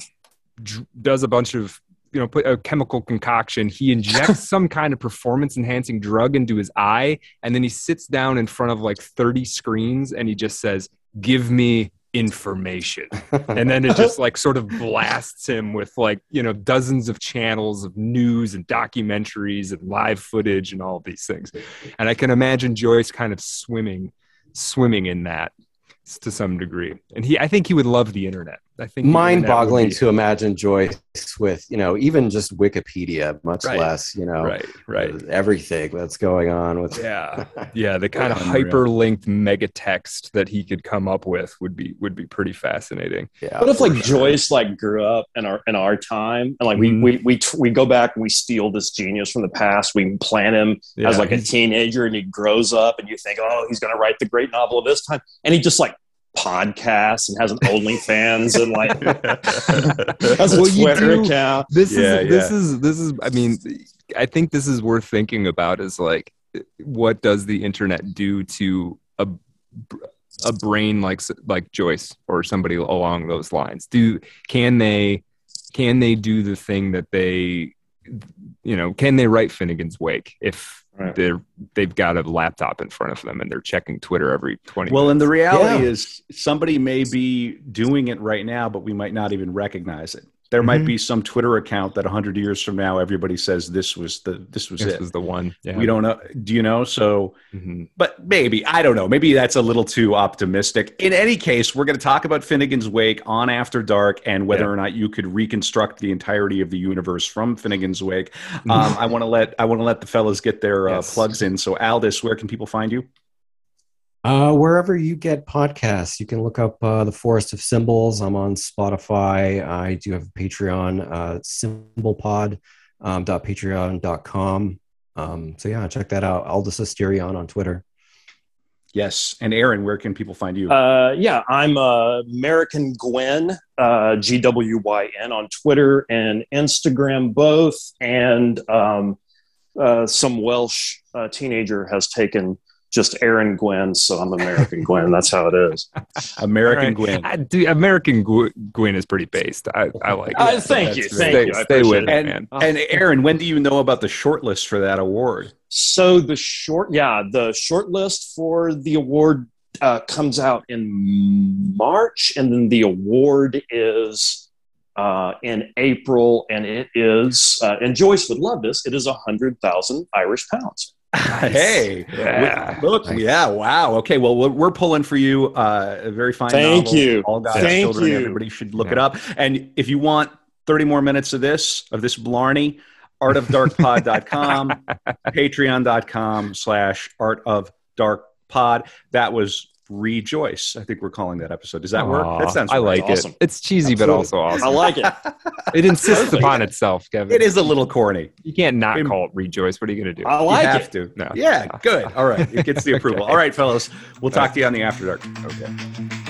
does a bunch of you know put a chemical concoction he injects (laughs) some kind of performance enhancing drug into his eye and then he sits down in front of like 30 screens and he just says give me information. (laughs) And then it just like sort of blasts him with like you know dozens of channels of news and documentaries and live footage and all these things. And i can imagine joyce kind of swimming swimming in that to some degree. And he i think he would love the internet I think mind-boggling be... to imagine Joyce with you know even just Wikipedia, much right. less you know right, right, everything that's going on with yeah, (laughs) yeah. The kind of hyperlinked mega text that he could come up with would be would be pretty fascinating. Yeah. What if like sure. Joyce like grew up in our in our time and like mm-hmm. we we we we go back and we steal this genius from the past. We plant him yeah. as like a teenager and he grows up and you think, oh, he's going to write the great novel of this time, and he just like podcasts and has an OnlyFans and like (laughs) has a well, Twitter account. This yeah, is yeah. this is this is. I mean, I think this is worth thinking about. Is like, what does the internet do to a a brain like like Joyce or somebody along those lines? Do can they can they do the thing that they you know can they write Finnegan's Wake if Right. They're they've got a laptop in front of them and they're checking Twitter every twenty. Well, minutes. and the reality yeah. is somebody may be doing it right now, but we might not even recognize it there mm-hmm. might be some Twitter account that 100 years from now everybody says this was the this was it. this it. was the one. Yeah. We don't know. Do you know? So, mm-hmm. but maybe I don't know. Maybe that's a little too optimistic. In any case, we're going to talk about Finnegan's Wake on After Dark and whether yeah. or not you could reconstruct the entirety of the universe from Finnegan's Wake. Mm-hmm. Um, I want to let I want to let the fellas get their uh, plugs in. So, Aldous, where can people find you? Uh, wherever you get podcasts, you can look up uh, the Forest of Symbols. I'm on Spotify. I do have a Patreon, uh, symbolpod.patreon.com. Um, um, so yeah, check that out. Aldous Asterion on Twitter. Yes, and Aaron, where can people find you? Uh, yeah, I'm uh, American Gwyn, uh, G W Y N on Twitter and Instagram both, and um, uh, some Welsh uh, teenager has taken just Aaron Gwyn, so I'm American Gwyn. That's how it is. American right. Gwyn. I, do, American Gwyn is pretty based. I, I like it. Uh, thank you. Thank stay, you. stay with it, and, man. And Aaron, when do you know about the shortlist for that award? So the short, yeah, the shortlist for the award uh, comes out in March, and then the award is uh, in April, and it is, uh, and Joyce would love this. It is a hundred thousand Irish pounds. Hey, yeah. look, nice. yeah, wow. Okay, well, we're, we're pulling for you. Uh, a very fine. Thank novel. you. All God's Thank children. You. Everybody should look yeah. it up. And if you want 30 more minutes of this, of this blarney, artofdarkpod.com, (laughs) patreon.com slash art of dark pod. That was ReJoyce. I think we're calling that episode. Does that Aww, work? That sounds. I like awesome. it. It's cheesy, Absolutely. but also awesome. I like it. (laughs) it insists upon itself, Kevin. It is a little corny. You can't not call it ReJoyce. What are you going to do? I like you have it. to. No. Yeah, good. All right, it gets the (laughs) approval. okay. All right, fellows. We'll talk to you on the after dark. Okay.